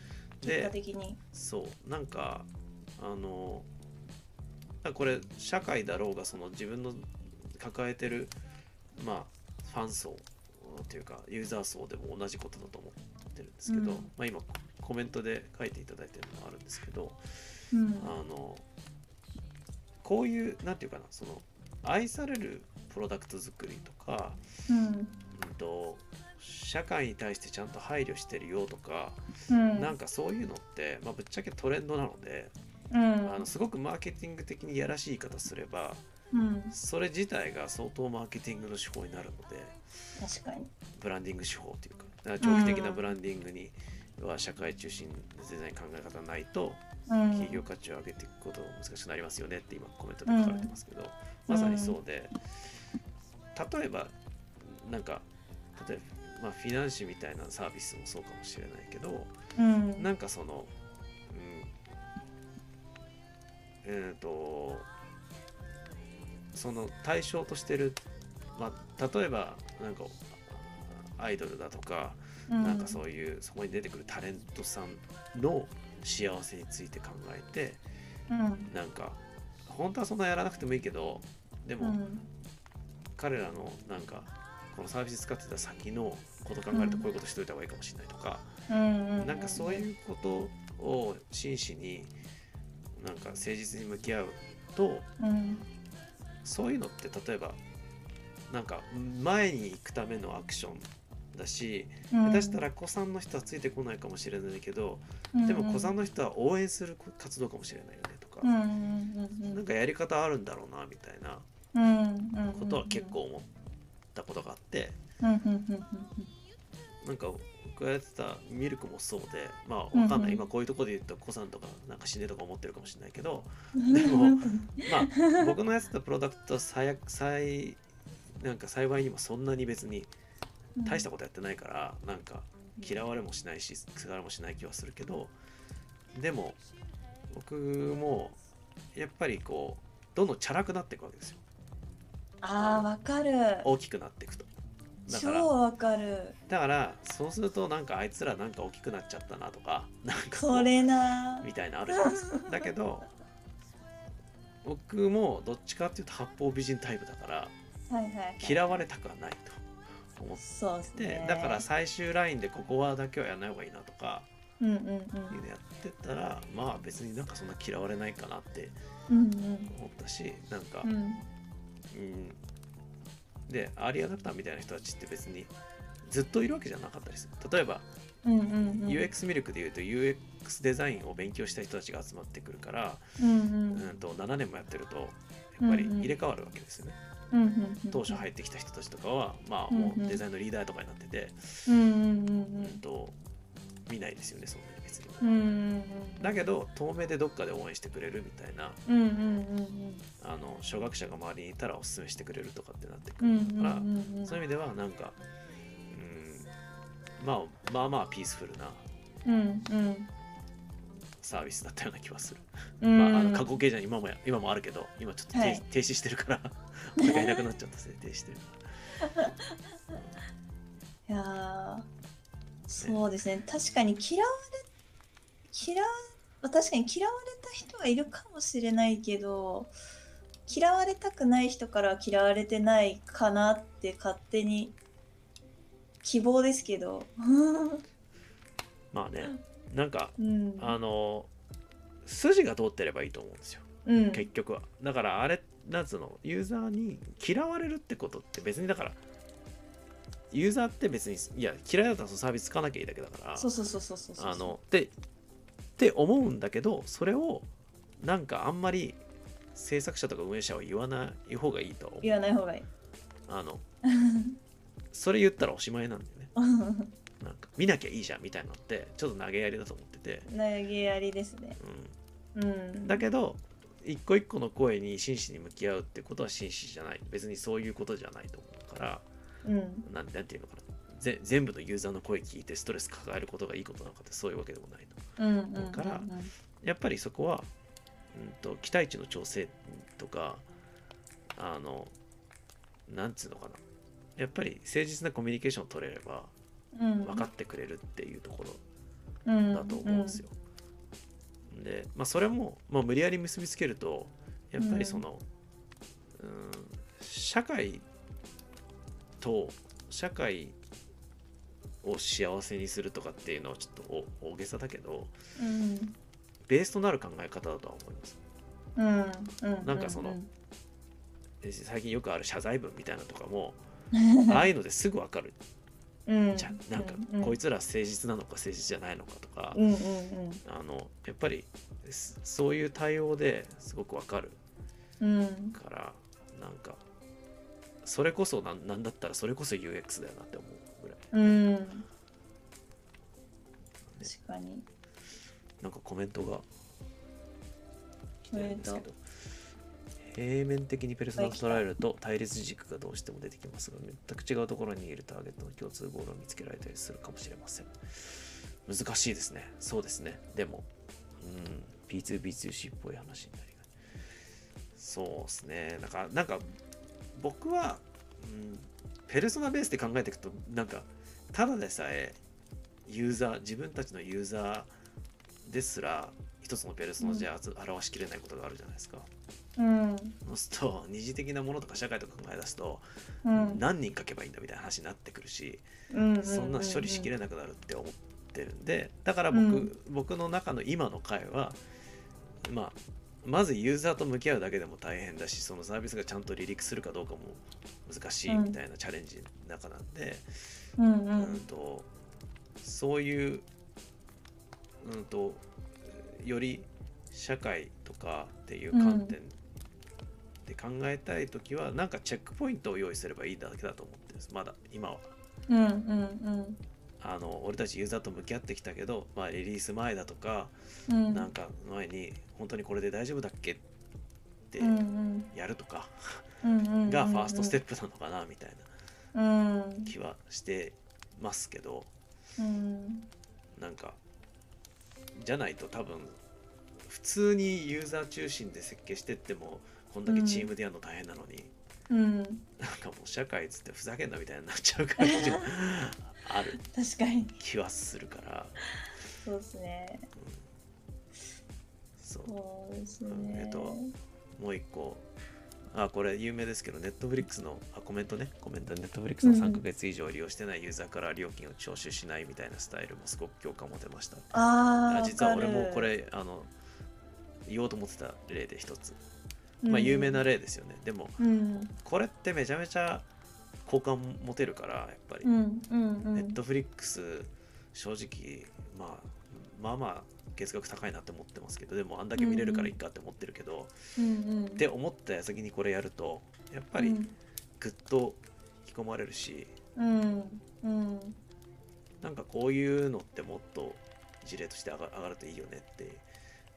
結で果的に。うそうなんかあのこれ社会だろうがその自分の抱えてるまあファン層っていうかユーザー層でも同じことだと思ってるんですけど、うん。まあ今コメントで書いていただいてるのもあるんですけどうん。あのこういうなんていうかなその愛されるプロダクト作りとか、うん。うんと社会に対してちゃんと配慮してるよとか、うん。なんかそういうのって、まあ、ぶっちゃけトレンドなので、うん。あのすごくマーケティング的にやらしい言い方すればうん。それ自体が相当マーケティングの手法になるので確かに。ブランディング手法というかだから長期的なブランディングには社会中心のデザイン考え方がないとうん。企業価値を上げていくことが難しくなりますよねって今コメントで書かれてますけど、まさにそうで例えばなんか例えば、まあ、フィナンシェみたいなサービスもそうかもしれないけどうん。なんかそのうんえっ、とその対象としてる、まあ、例えばなんかアイドルだとか、なんかそういうそこに出てくるタレントさんの幸せについて考えてうん。なんか本当はそんなやらなくてもいいけどでも、うん。彼らのなんかこのサービス使ってた先のこと考えるとこういうことしといた方がいいかもしれないとか、うん。なんかそういうことを真摯になんか誠実に向き合うとうん。そういうのって例えばなんか前に行くためのアクションだしうん。下手したら子さんの人はついてこないかもしれないけど、うん。でも子さんの人は応援する活動かもしれないよねとか、うんなんかやり方あるんだろうなみたいなことは結構思ったことがあって、うんなんか僕がやってたミルクもそうでまあわかんない、今こういうとこで言うと子さんとかなんか死ねとか思ってるかもしれないけどうん でもまあ僕のやってたプロダクトは最悪最なんか幸いにもそんなに別に大したことやってないからなんか嫌われもしないし疲れもしない気はするけどでも僕もやっぱりこうどんどんチャラくなっていくわけですよ。あーわかる。大きくなっていくと。だから超わかる。だからそうするとなんかあいつらなんか大きくなっちゃったなとかなんかこれな。みたいなのあるじゃないですか。だけど僕もどっちかっていうと八方美人タイプだからはいはいはい。嫌われたくはないと。思っそうですてね。だから最終ラインでここはだけはやらない方がいいなとか。うんうんいうのやってたらまあ別になんかそんな嫌われないかなってうんうん。思ったしなんか、うん。うん。うん、でアーリーアダプターみたいな人たちって別にずっといるわけじゃなかったりする。例えば、うんうんうん。UX ミルクでいうと UX デザインを勉強した人たちが集まってくるから、うんうん。うん、と7年もやってるとやっぱり入れ替わるわけですよね、うんうんうん当初入ってきた人たちとかはまあもうデザインのリーダーとかになってて、うんうんうんうん。と見ないですよねそんなに別に、うんうんうんだけど遠目でどっかで応援してくれるみたいなあの初学者が周りにいたらおすすめしてくれるとかってなってくるから、そういう意味ではなんか、うん、まあまあまあピースフルなうんうん。サービスだったような気はする。うん。まあ、あの過去形じゃ今もや今もあるけど今ちょっと停,、はい。停止してるから俺がいなくなっちゃったせいで停止してる。いやーそうですね。確かに嫌われ嫌わ確かに嫌われた人はいるかもしれないけど嫌われたくない人からは嫌われてないかなって勝手に希望ですけど。まあねなんかうん。あの筋が通ってればいいと思うんですよ。うん。結局は。だからあれなんつうのユーザーに嫌われるってことって別にだからユーザーって別にいや嫌いだったらそのサービス使わなきゃいいだけだからそうそうそうそうそうあのでって思うんだけどそれをなんかあんまり制作者とか運営者は言わない方がいいとは思う。言わない方がいい。あのそれ言ったらおしまいなんだよね。なんか見なきゃいいじゃんみたいなのってちょっと投げやりだと思ってて、投げやりですね。うん、うん。だけど一個一個の声に真摯に向き合うってことは真摯じゃない。別にそういうことじゃないと思うからうん。なんなんていうのかな。ぜ全部のユーザーの声聞いてストレス抱えることがいいことなのかってそういうわけでもないと。うんうんうんからやっぱりそこは、うん、と期待値の調整とかあのなんつうのかな。やっぱり誠実なコミュニケーションを取れればうん。分かってくれるっていうところうん。だと思うんですよ。で、まあ、それも、まあ、無理やり結びつけるとやっぱりその、うん、社会と社会を幸せにするとかっていうのはちょっと大大げさだけどうん。ベースとなる考え方だとは思います。うんうんなんかそので最近よくある謝罪文みたいなのとかもうん ああいうのですぐ分かるうん。じゃんなんかうん。こいつら誠実なのか誠実じゃないのかとかうんうんうん。あのやっぱりすそういう対応ですごくわかる。うん。からなんかそれこそなんなんだったらそれこそ UX だよなって思うぐらい。うん。確かに。なんかコメントが来てるんですけど平面的にペルソナを捉えると対立軸がどうしても出てきますが全く違うところにいるターゲットの共通ゴールを見つけられたりするかもしれません。難しいですね。そうですね。でもうん。P2B2C っぽい話になりがそうですね。なんかなんか僕は、うん、ペルソナベースで考えていくとなんかただでさえユーザー自分たちのユーザーですら一つのペルソナじゃ表しきれないことがあるじゃないですか、うんそうすると二次的なものとか社会とか考え出すと、うん。何人書けばいいんだみたいな話になってくるし、うんそんな処理しきれなくなるって思ってるんでだから僕,、うん。僕の中の今の回はまあまずユーザーと向き合うだけでも大変だしそのサービスがちゃんと離陸するかどうかも難しいみたいなチャレンジの中なんで、うんううんんとそういう、うん、とより社会とかっていう観点で考えたい時は、なんかチェックポイントを用意すればいいだけだと思ってるんです。まだ今は。うんうんあの俺たちユーザーと向き合ってきたけど、まあ、リリース前だとか、うん。うんなんか前に本当にこれで大丈夫だっけってうんうん。やるとかうんうんうん。がファーストステップなのかなみたいなうん。気はしてますけどうん。なんかじゃないと多分普通にユーザー中心で設計してってもこんだけチームでやるの大変なのに、うんなんかもう社会っつってふざけんなみたいになっちゃう感じがある。確かに。気はするから。そうですね。そう。そうですうん。ねえっともう一個。あこれ有名ですけどネットフリックスのあコメントね。コメント。ネットフリックスの3ヶ月以上利用してないユーザーから料金を徴収しないみたいなスタイルもすごく共感を持てましたあああ実は俺もこれあの言おうと思ってた例で一つ。うんまあ有名な例ですよね、でもうん。これってめちゃめちゃ好感持てるからやっぱり、うんうんうん。ネットフリックス正直、まあ、まあまあ月額高いなって思ってますけどでもあんだけ見れるからいいかって思ってるけど、うんうんって思った矢先にこれやるとやっぱりうん。ぐっと引き込まれるし、うんうん。なんかこういうのってもっと事例として上がるといいよねって。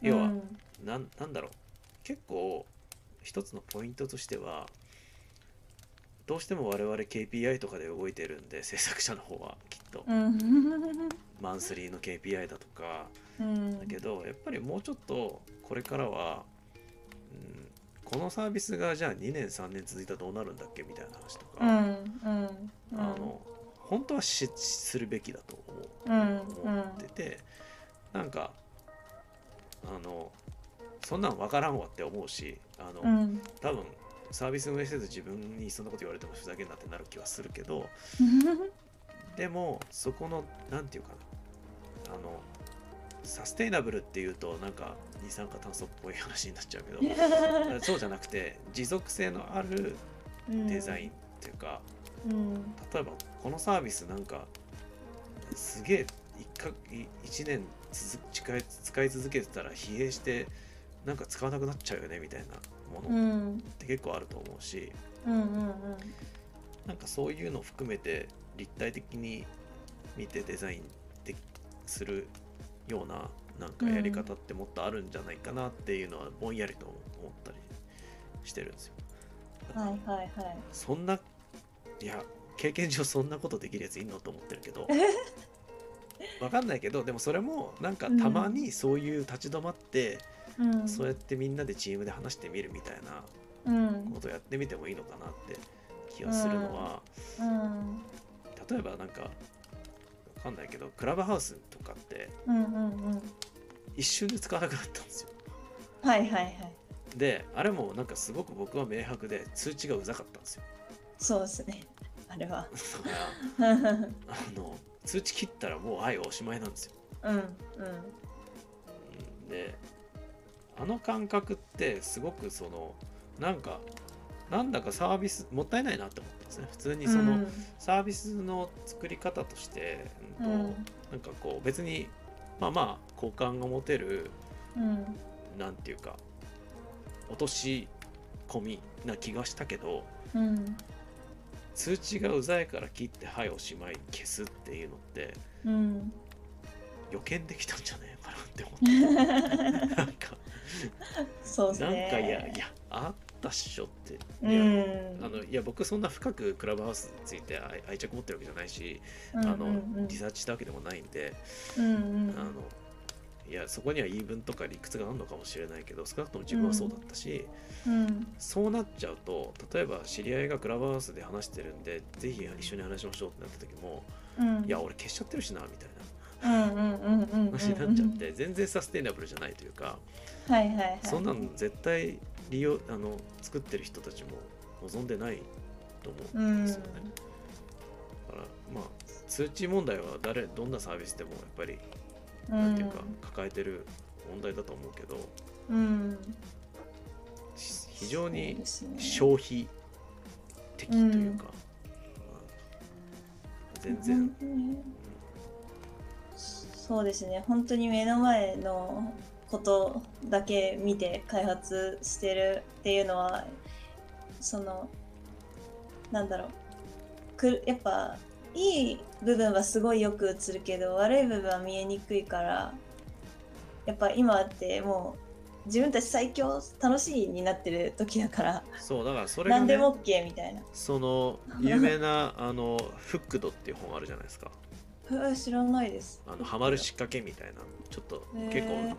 要は、うんなんだろう。結構一つのポイントとしてはどうしても我々 KPI とかで動いてるんで制作者の方はきっと。うん。マンスリーの KPI だとか。うん。だけどやっぱりもうちょっとこれからは、うん、このサービスがじゃあ2年3年続いたらどうなるんだっけ？みたいな話とか、あの本当はしするべきだと思う。うん。思ってて、なんかあのそんなん分からんわって思うしあの、うん。多分サービス運営せず自分にそんなこと言われてもふざけんなってなる気はするけど でもそこのなんていうかなあのサステイナブルっていうとなんか二酸化炭素っぽい話になっちゃうけど そうじゃなくて持続性のあるデザインっていうか、うん。例えばこのサービスなんかすげえ一かい一年続使い使い続けてたら疲弊してなんか使わなくなっちゃうよねみたいなもうのん。って結構あると思うし、うんうんなんかそういうのを含めて立体的に見てデザインでするようななんかやり方ってもっとあるんじゃないかなっていうのはぼんやりと思ったりしてるんですよ。はいはいはい。そんないや経験上そんなことできるやついんのと思ってるけど わかんないけどでもそれもなんかたまにそういう立ち止まって、うん。そうやってみんなでチームで話してみるみたいなうん。ことをやってみてもいいのかなって気がするのは、うん。例えばなんかわかんないけどクラブハウスとかって一瞬で使わなくなったんですよ。はいはいはい。であれもなんかすごく僕は明白で通知がうざかったんですよ。そうですね。あれは。だからうんあの通知切ったらもうはいおしまいなんですよ。うんうん。であの感覚ってすごくそのなんかなんだかサービスもったいないなって思ったんですね。普通にその、サービスの作り方として、うんとうん。なんかこう別にまあまあ好感が持てるうん。なんていうか落とし込みな気がしたけどうん。通知がうざいから切ってはいおしまい消すっていうのってうん予見できたんじゃない？かなって思って。なんか。そうですなんかねいやいやあったっしょって。ういや,、んあのいや僕そんな深くクラブハウスについて愛愛着持ってるわけじゃないし、うんあのうん。リサーチしたわけでもないんで、うんうん。あのいやそこには言い分とか理屈があるのかもしれないけど少なくとも自分はそうだったし、うん。そうなっちゃうと例えば知り合いがクラブハウスで話してるんでぜひ一緒に話しましょうってなった時も、うん。いや俺消しちゃってるしなみたい話になっちゃって全然サステイナブルじゃないというか、はいはいはい。そんなの絶対利用あの作ってる人たちも望んでないと思うんですよね。だからまあ通知問題は誰どんなサービスでもやっぱりなんていうか抱えてる問題だと思うけどうん。し非常に消費的というか、うん。全然、そうですね。本当に目の前のことだけ見て開発してるっていうのはそのなんだろう。くやっぱいい部分はすごいよく映るけど悪い部分は見えにくいからやっぱ今ってもう自分たち最強楽しいになってる時だからそうだからそれが、ね、何でも OK みたいな。その有名なあのフックドっていう本あるじゃないですかうわ知らないです。あのハマる仕掛けみたいなちょっと結構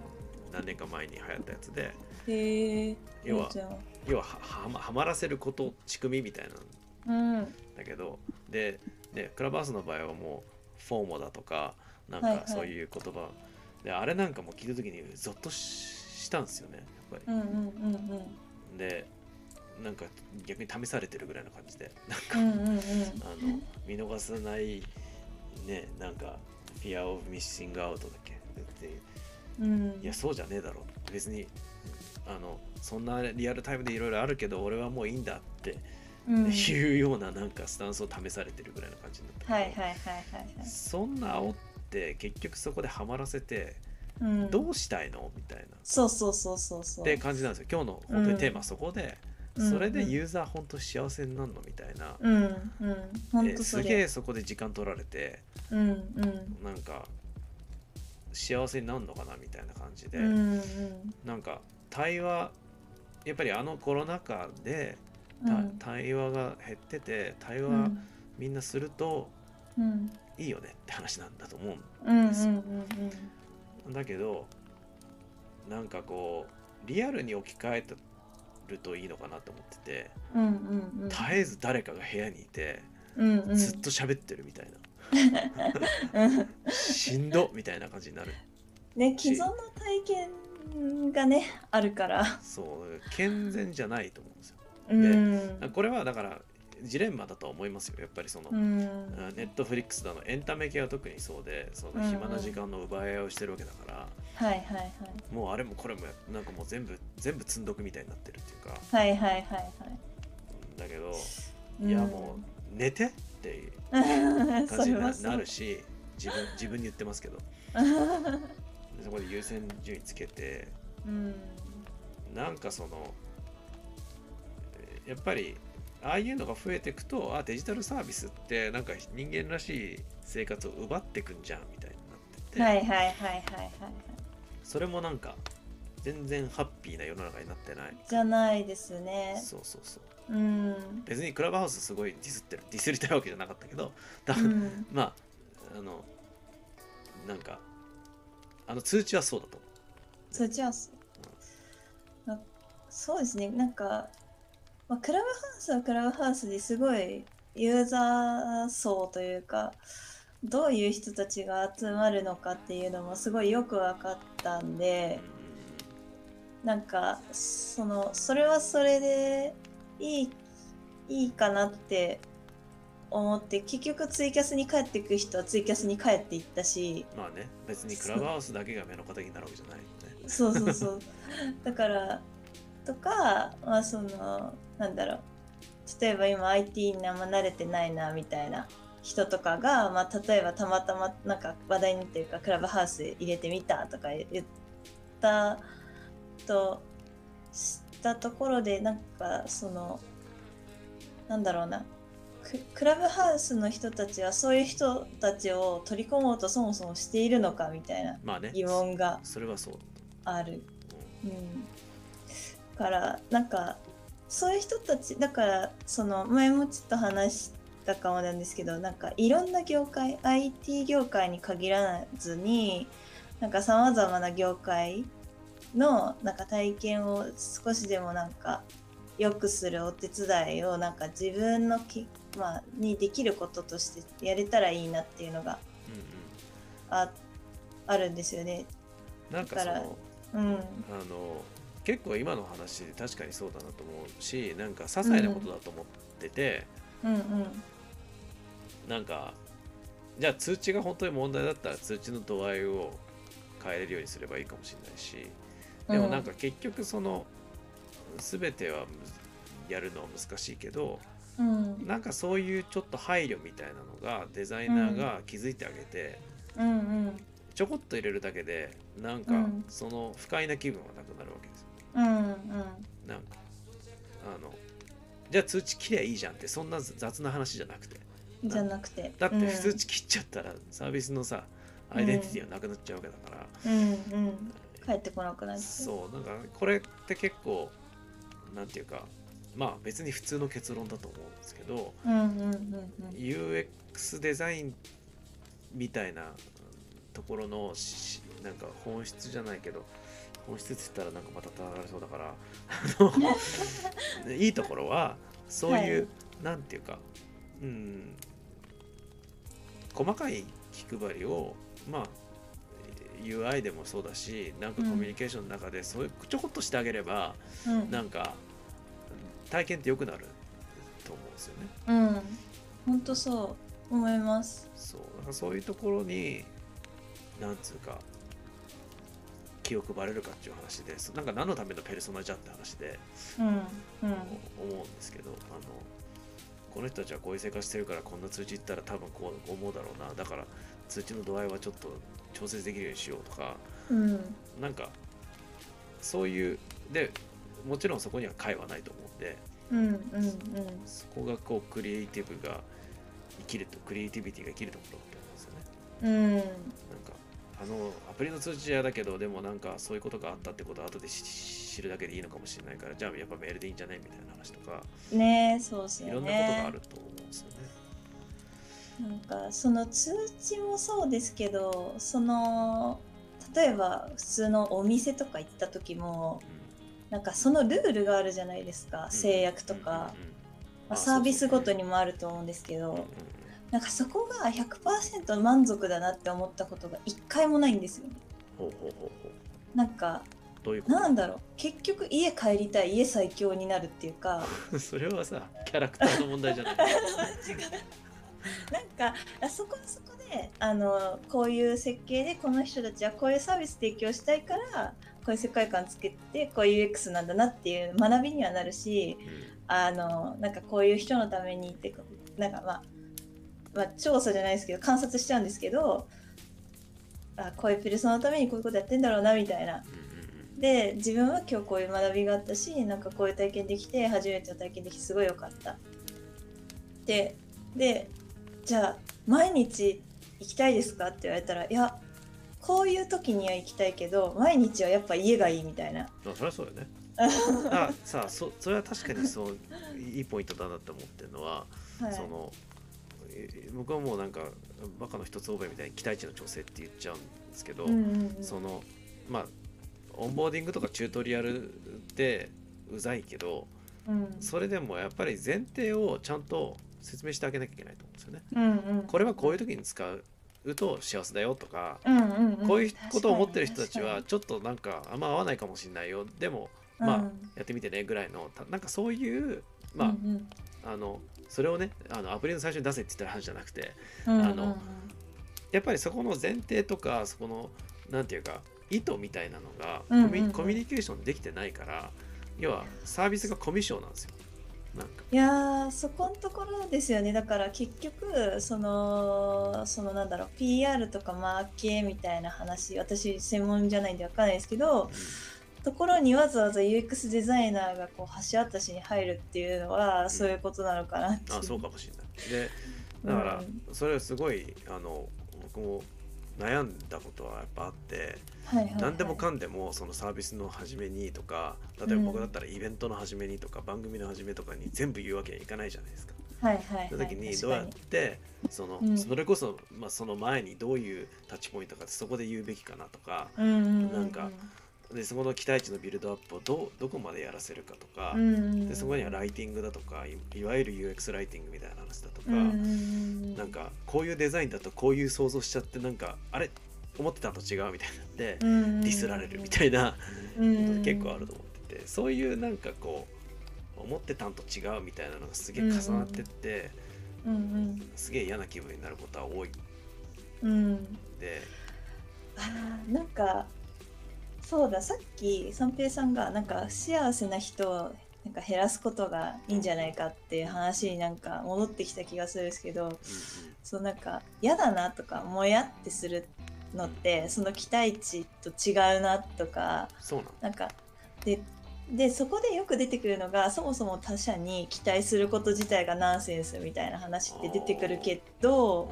何年か前に流行ったやつで。へえ要は要はははまはまらせること仕組みみたいなん。だけどででクラブハウスの場合はもうフォーモだとかなんはいはい。かそういう言葉、であれなんかも聞いた時にゾッとししたんですよね。やっぱうんうんうんりでなんか逆に試されてるぐらいの感じで。なんか、うんうんうんうん。あの見逃さないねなんか Fear of Missing Out だっけ？ってう。ん。いやそうじゃねえだろ。別にあのそんなリアルタイムでいろいろあるけど俺はもういいんだってうん。いうようななんかスタンスを試されてるぐらいの感じになってはいはいはいはいはい。そんな煽って結局そこでハマらせてうん。どうしたいの？みたいな。っそうそうそうそうそう。て感じなんですよ。今日の本当にテーマはそこで、うんそれでユーザー本当幸せになるのみたいな、うんうん。本えすげえれそこで時間取られて。うんうん。なんか幸せになるのかなみたいな感じで、うんうん。なんか対話やっぱりあのコロナ禍で、たうん。対話が減ってて対話うん。みんなするとうん。いいよねって話なんだと思ううんうんですようん。だけどなんかこうリアルに置き換えるといいのかなと思っててうんうんうん。絶えず誰かが部屋にいてうんうん。ずっと喋ってるみたいな。うん。しんどみたいな感じになる。ね既存の体験がねあるから。そう健全じゃないと思うんですよ。うん。これはだからジレンマだとは思いますよ。やっぱりその、うん。ネットフリックスだのエンタメ系は特にそうでその暇な時間の奪い合いをしてるわけだから、はいはいはい。もうあれもこれもなんかもう全部全部積んどくみたいになってるっていうか。はいはいはいはい。だけど、うん。いやもう寝てっていうう ん感じになるし自分自分に言ってますけど。そこで優先順位つけてうん。なんかそのえやっぱりああいうのが増えていくとあデジタルサービスってなんか人間らしい生活を奪ってくんじゃんみたいになってて、はいはいはいはいはいそれもなんか全然ハッピーな世の中になってない？じゃないですね。そうそうそう。うん。別にクラブハウスすごいディスってるディスりたいわけじゃなかったけど多分、うん。まああのなんかあの通知はそうだと思そっちはそう。なそうですね。なんか、まあ、クラブハウスはクラブハウスですごいユーザー層というかどういう人たちが集まるのかっていうのもすごいよく分かったんでうなんかそのそれはそれでいいいいかなって思って結局ツイキャスに帰っていく人はツイキャスに帰っていったしんまあね別にクラブハウスだけが目の敵になるわけじゃないよね。そうそうそう。だからとかまあそのなんだろう。例えば今 IT にあんま慣れてないなみたいな人とかが、まあ、例えばたまたまなんか話題になってるからクラブハウス入れてみたとか言ったとしたところでなんかそのなんだろうな。ククラブハウスの人たちはそういう人たちを取り込もうとそもそもしているのかみたいな疑問がそれはそう、ある。うん。うん、からなんかそういう人たちだからその前もちょっと話したかもなんですけどなんかいろんな業界 IT 業界に限らずになんかさまざまな業界のなんか体験を少しでもなんか良くするお手伝いをなんか自分のき、まあ、にできることとしてやれたらいいなっていうのがうんああるんですよね。うん、なんかそだからのうん、あの結構今の話で確かにそうだなと思うしなんか些細なことだと思ってて、うんうん。なんかじゃあ通知が本当に問題だったら通知の度合いを変えれるようにすればいいかもしれないしでもなんか結局その全てはやるのは難しいけどうん。なんかそういうちょっと配慮みたいなのがデザイナーが気づいてあげて、うん。うんちょこっと入れるだけでなんかうん。その不快な気分はなくなるわけですよ。うん。なんかあのじゃあ通知切りゃいいじゃんってそんな雑な話じゃなくて。うんじゃなくて。だってうん通知切っちゃったらサービスのさアイデンティティはなくなっちゃうわけだから、うんうん。帰ってこなくなっちゃう。そうなんかこれって結構なんていうかまあ別に普通の結論だと思うんですけどうんうんうんうん。UX デザインみたいなところのしなんか本質じゃないけど本質って言ったらなんかまた叩かれそうだから いいところはそういう、はい。なんていうかうん細かい気配りをまあ UI でもそうだしなんかコミュニケーションの中でそういうちょこっとしてあげれば、うん。なんか体験って良くなると思うんですよね。うん。本当そう思います。そう。そういうところになんつうか気を配れるかっていう話でそなんか何のためのペルソナじゃって話で。うんうん。思うんですけどあのこの人たちはこういう生活してるからこんな通知いったら多分こう思うだろうな。だから通知の度合いはちょっと調節できるようにしようとか。うん。なんかそういうでもちろんそこには解はないと思うんで。うんうんうん。そこがこうクリエイティブが生きるとクリエイティビティが生きるところだと思うんですよね。うん。なんかあのアプリの通知屋だけどでもなんかそういうことがあったってことは後で知知るだけでいいのかもしれないからじゃあやっぱメールでいいんじゃないみたいな話とかねそうっすよね。いろんなことがあると思うんですよね。なんかその通知もそうですけどその例えば普通のお店とか行った時もなんかそのルールがあるじゃないですか制約とか、うんうんうんまあ、あサービスごとににもあると思うんですけど、うんうんなんかそこが100%満足だなって思ったことが一回もないんですよ。ね。ほうほうほうほなんかうどういうなんだろう。結局家帰りたい家最強になるっていうか。それはさキャラクターの問題じゃない。なんかあそこはそこであのこういう設計でこの人たちはこういうサービス提供したいからこういう世界観つけてこういう UX なんだなっていう学びにはなるしあのなんかこういう人のためにってなんかまあ、まあ、調査じゃないですけど観察しちゃうんですけどあこういうペルソナのためにこういうことやってんだろうなみたいな。で自分は今日こういう学びがあったしなんかこういう体験できて初めての体験できてすごい良かった。ででじゃあ毎日行きたいですか？って言われたらいやこういう時には行きたいけど毎日はやっぱ家がいいみたいな。うんあそりゃそうよね あさあそそれは確かにそういいポイントだなって思ってるのははい、そのえ僕はもうなんかバカの一つ覚えみたいに期待値の調整って言っちゃうんですけど、うんうんうん。そのまあオンボーディングとかチュートリアルでうざいけどうん。それでもやっぱり前提をちゃんと説明してあげなきゃいけないと思うんですよね。うんうん。これはこういう時に使うと幸せだよとか、うんうんうん。こういうことを思ってる人たちはちょっとなんかあんま合わないかもしれないよ。でもまあやってみてねぐらいのたなんかそういうまあ、うんうんあのそれをねあのアプリの最初に出せって言ったら話じゃなくてうんうんあのやっぱりそこの前提とかそこのなんていうか意図みたいなのがコミ,、うんうんうん。コミュニケーションできてないから要はサービスがコミュ障なんですよ。なんか。いやーそこのところですよね。だから結局そのそのなんだろう PR とかマーケみたいな話私専門じゃないんでわかんないですけどところにわざわざ UX デザイナーがこう橋渡しに入るっていうのはそういうことなのかなっていあそうかもしれない。でだからうん。それはすごいあの僕も悩んだことはやっぱあってはいはいはい。何でもかんでもそのサービスの始めにとか例えば僕だったらイベントの始めにとか番組の始めとかに全部言うわけにはいかないじゃないですか。はいはいはい。その時に。どうやってその、うん。それこそ、まあ、その前にどういうタッチポイントかってそこで言うべきかなとかうんうんうんうん。なんかでそこの期待値のビルドアップをどうどこまでやらせるかとか、うんでそこにはライティングだとかいいわゆる UX ライティングみたいな話だとか、うんなんかこういうデザインだとこういう想像しちゃってなんかあれ？思ってたのと違うみたいになって、うんうんうん。ディスられるみたいなうん結構あると思っててそういうなんかこう思ってたんと違うみたいなのがすげえ重なってって、うんうん。すげえ嫌な気分になることは多い。んうん。で、あーなんかそうださっき三平さんがなんか不幸せな人をなんか減らすことがいいんじゃないかっていう話になんか戻ってきた気がするんですけどうんうん。そうなんか嫌だなとかもやってするのってその期待値と違うなとかそうなのなんかででそこでよく出てくるのがそもそも他者に期待すること自体がナンセンスみたいな話って出てくるけど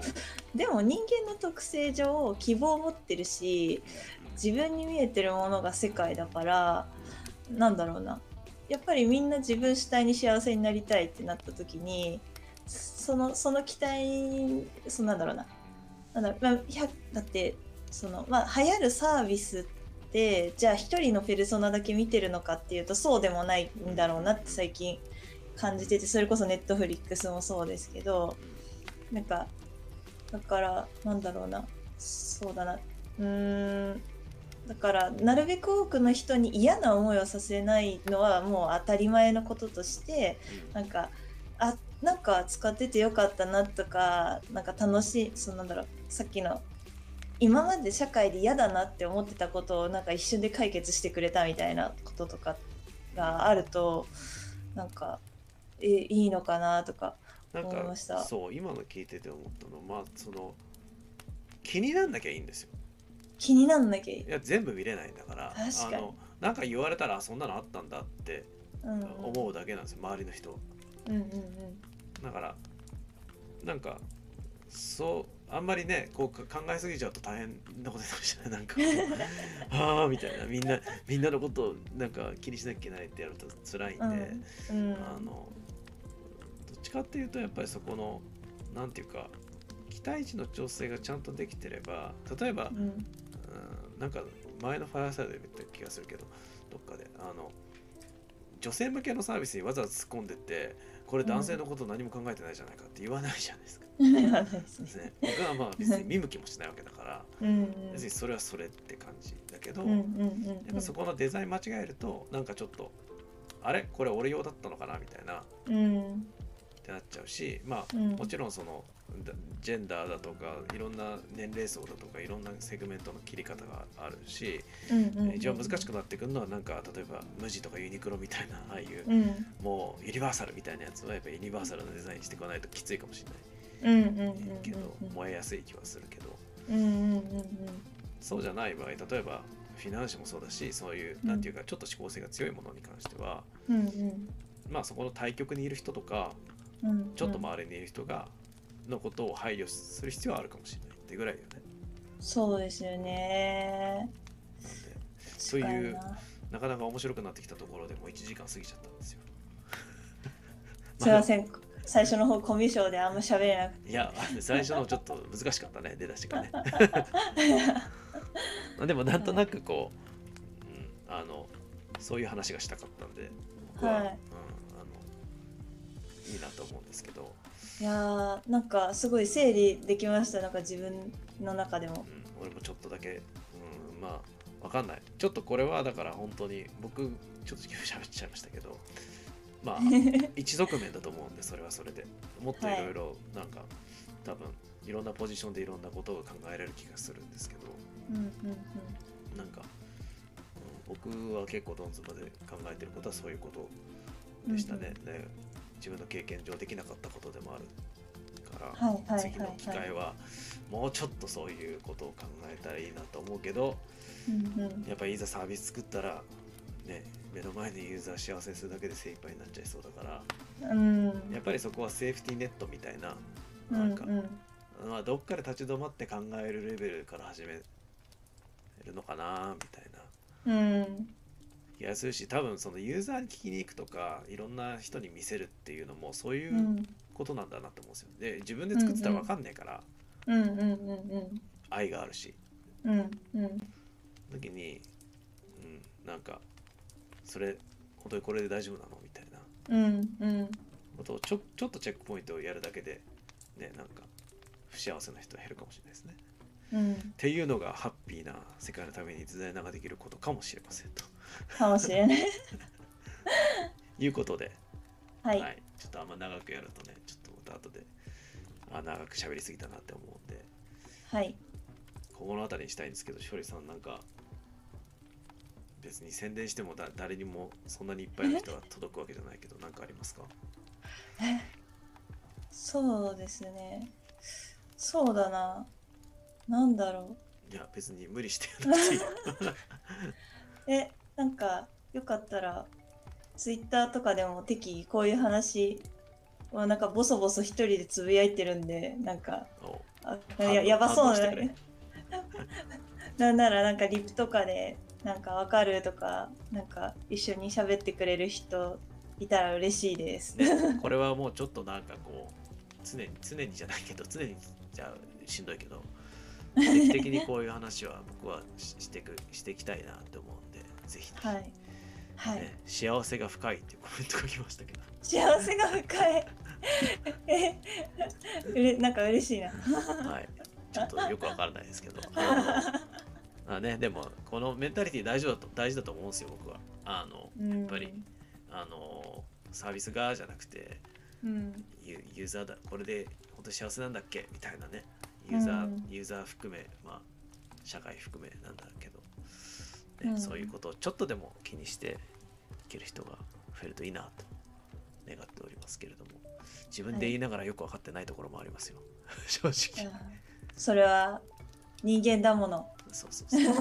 でも人間の特性上希望を持ってるし自分に見えてるものが世界だからなんだろうな。やっぱりみんな自分主体に幸せになりたいってなった時にそのその期待そのなんだろうな。なんだろう、まあ、だってその、まあ、流行るサービスってじゃあ一人のペルソナだけ見てるのかっていうとそうでもないんだろうなって最近感じててそれこそネットフリックスもそうですけどなんかだからなんだろうな。そうだな。うーん。だからなるべく多くの人に嫌な思いをさせないのはもう当たり前のこととしてなんかあなんか使っててよかったなとかなんか楽しいそうなんだろうさっきの今まで社会で嫌だなって思ってたことをなんか一瞬で解決してくれたみたいなこととかがあるとなんかえいいのかなとか思いました。かそう今の聞いてて思ったのまあその気になんなきゃいいんですよ気になんなきゃいい。い。や全部見れないんだから確かに。あのなんか言われたらあそんなのあったんだってうんうん。思うだけなんですよ周りの人。はうんうん。だからなんかそうあんまりねこうか考えすぎちゃうと大変なことになるじゃない？なんか ああみたいな。みんなみんなのことをなんか気にしなきゃいけないってやると辛いんで、うんうん。あのどっちかっていうとやっぱりそこのなんていうか期待値の調整がちゃんとできてれば例えば、うんうんなんか前のファイアサイドで言った気がするけどどっかであの女性向けのサービスにわざわざ突っ込んでってこれ男性のこと何も考えてないじゃないかって言わないじゃないですか、言わないですね。ね、僕はまあ別に見向きもしないわけだから別にそれはそれって感じだけど、やっぱそこのデザイン間違えるとなんかちょっとあれ？これ俺用だったのかな？みたいな。っうん。てなっちゃうしまあうん。もちろんそのだジェンダーだとかいろんな年齢層だとかいろんなセグメントの切り方があるし、うんうんうん。一番難しくなってくるのはなんか例えば無地とかユニクロみたいなああいう、うん。もうユニバーサルみたいなやつはやっぱりユニバーサルなデザインにしていかないときついかもしれない。うんうんうんうんけど、燃えやすい気はするけど。うんうんうんそうじゃない場合例えばフィナンシェもそうだしそういううん。なんていうかちょっと思考性が強いものに関しては、うんうん。まあそこの対極にいる人とかうん。ちょっと周りにいる人がのことを配慮する必要はあるかもしれないってぐらいだよね。そうですよねそういうななかなか面白くなってきたところでもう1時間過ぎちゃったんですよ。すいません最初の方コミュ障であんま喋れなくていや、最初のちょっと難しかったね、出だしがね。まあでもなんとなくこう、うん、あのそういう話がしたかったんで、僕は、はいうん、あのいいなと思うんですけど、いやーなんかすごい整理できましたなんか自分の中でも。うん、俺もちょっとだけ、うん、まあわかんない。ちょっとこれはだから本当に僕ちょっと喋っちゃいましたけど、まあ 一側面だと思うんでそれはそれで。もっといろいろなんか、多分いろんなポジションでいろんなことが考えられる気がするんですけど。うんうんなんか、うん僕は結構ドンズまで考えてることはそういうことでしたね,、ね自分の経験上できなかったことでもあるから、次の機会はもうちょっとそういうことを考えたらいいなと思うけどうんうん。やっぱりいざサービス作ったらね目の前のユーザー幸せにするだけで精一杯になっちゃいそうだからうん。やっぱりそこはセーフティーネットみたいなうなんんか、うんまあ、どっかで立ち止まって考えるレベルから始めるのかなみたいなうん気がするし多分そのユーザーに聞きに行くとかいろんな人に見せるっていうのもそういううん。ことなんだなと思うんですよ。で自分で作ってたら分かんないから、うんうんうん愛があるしうんうん。時に、うん、なんかそれ本当にこれで大丈夫なの？みたいな。うんうん。ことをちょちょっとチェックポイントをやるだけでねなんか不幸せな人は減るかもしれないですね。うん。っていうのがハッピーな世界のためにデザイナーができることかもしれませんとかもしれない。いうことで、はい、はい、ちょっとあんま長くやるとねちょっとまた後であ長く喋りすぎたなって思うんで。はい。ここの辺りにしたいんですけど勝利さんなんか別に宣伝してもだ誰にもそんなにいっぱいの人が届くわけじゃないけど何かありますか？そうですね。そうだな。なんだろいや別に無理してやらなくてい。え、なんか、よかったら、ツイッターとかでも適宜こういう話をなんかボソボソ一人でつぶやいてるんで、なんか、おあややばそうな。なんならなんかリプとかでなんかわかるとかなんか一緒に喋ってくれる人いたら嬉しいです。ね、これはもうちょっとなんかこう常に常にじゃないけど常にじゃあしんどいけど定期的にこういう話は僕はししてくしていきたいなって思うんでぜひ、はい。はい。ね、幸せが深いってコメントが来ましたけど幸せが深い。え、うれなんか嬉しいな。はいちょっとよくわからないですけど あねでもこのメンタリティ大事だと大事だと思うんですよ僕はあのややっぱりあのサービス側じゃなくてうん。ユユーザーだこれで本当に幸せなんだっけ？みたいなねユーザー、うんユーザー含めまあ社会含めなんだけど、ねうん。そういうことをちょっとでも気にしていける人が増えるといいなと願っておりますけれども自分で言いながらよく分かってないところもありますよ。正直。それは人間だもの。そうそうそう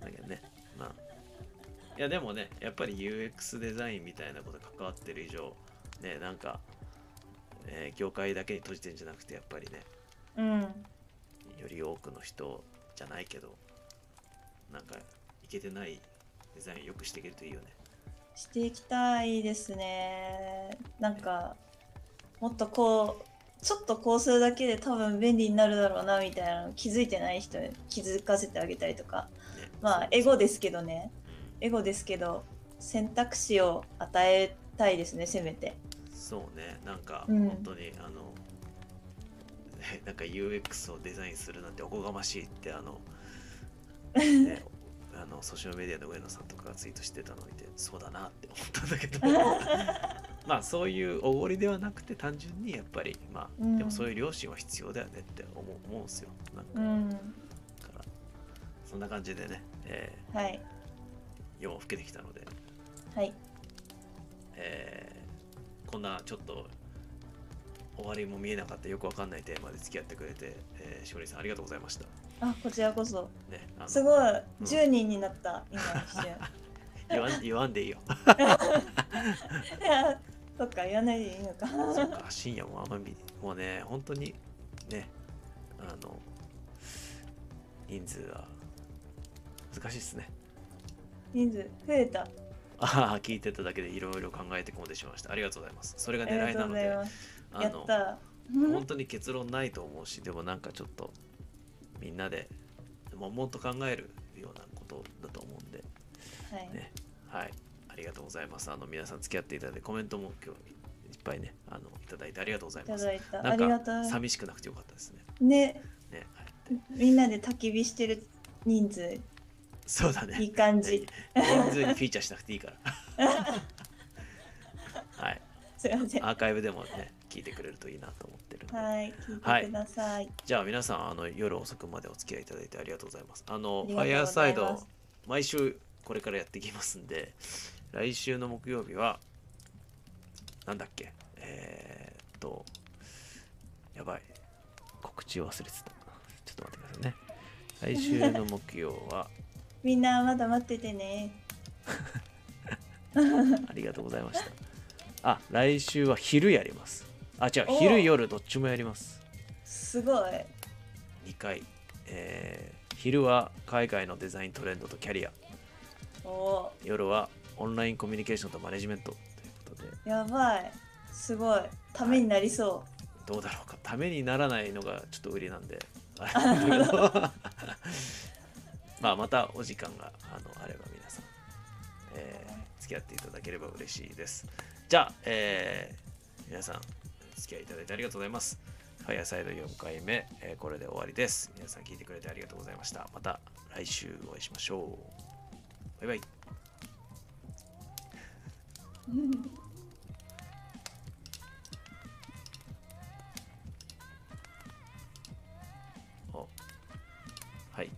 だけどね。まあ。いやでもねやっぱり UX デザインみたいなこと関わってる以上ねなんか、えー業界だけに閉じてんじゃなくてやっぱりねうん。より多くの人じゃないけどなんかいけてないデザインよくしていけるといいよね。していきたいですね。なんかもっとこうちょっとこうするだけで多分便利になるだろうなみたいなの気づいてない人に気づかせてあげたりとか。ね。まあエゴですすけどね。うんエゴですけど選択肢を与えたいですねせめて。そうね。なんかうん。本当に、あのね なんか UX をデザインするなんておこがましいってあの ねあのソーシャルメディアの上野さんとかがツイートしてたのを見てそうだなって思ったんだけど。まあそういうおごりではなくて単純にやっぱりまあ、うん。でもそういう良心は必要だよねって思う思うんですよ。なんか,、うん。からそんな感じでね、えはい。ー、夜も更けてきたので、はい。えーこんなちょっと終わりも見えなかったよくわかんないテーマで付き合ってくれて、えー、しおりさんありがとうございました。あこちらこそ。ね、すごい。うん。10人になった今一瞬 言わん言わんでいいよ。いやそっか言わないでいいのか。そっか深夜もあんまりもうね本当にねあの人数は難しいですね。人数増えた。ああ聞いてただけでいろいろ考えてこんでしまいました。ありがとうございます。それが狙いなのであの本当に結論ないと思うしでもなんかちょっとみんなで悶々と考えるようなことだと思うんで。はい。ね。はい。ありがとうございます。あの皆さん付き合っていただいてコメントも今日いっぱいねあのいただいてありがとうございいたますだいた。あなんか寂しくなくてよかったですね。ね。ね、はい、みんなで焚き火してる人数。そうだね。いい感じ。人数にフィーチャーしなくていいから。はい。すいません。アーカイブでもね聞いてくれるといいなと思ってるはい聞いてください、じゃあ皆さんあの夜遅くまでお付き合いいただいてありがとうございます。あのファイヤーサイド毎週これからやっていきますんで来週の木曜日はなんだっけ？えー、っとやばい告知を忘れてた。ちょっと待ってくださいね。来週の木曜は みんなまだ待っててね ありがとうございました。あ来週は昼やります。あ違う。お昼夜どっちもやります。すごい。2回、えー昼は海外のデザイントレンドとキャリア。お夜はオンラインコミュニケーションとマネジメント。ということで。ーやばい。すごい。ためになりそどうだろうか。ためにならないのがちょっと売りなんで。あまあまたお時間があのあれば皆さん、えー付き合っていただければ嬉しいです。じゃあ、えー皆さん付き合いいただいてありがとうございます。ファイアサイド4回目、えー、これで終わりです。皆さん聞いてくれてありがとうございました。また来週お会いしましょう。バイバイ。あはい。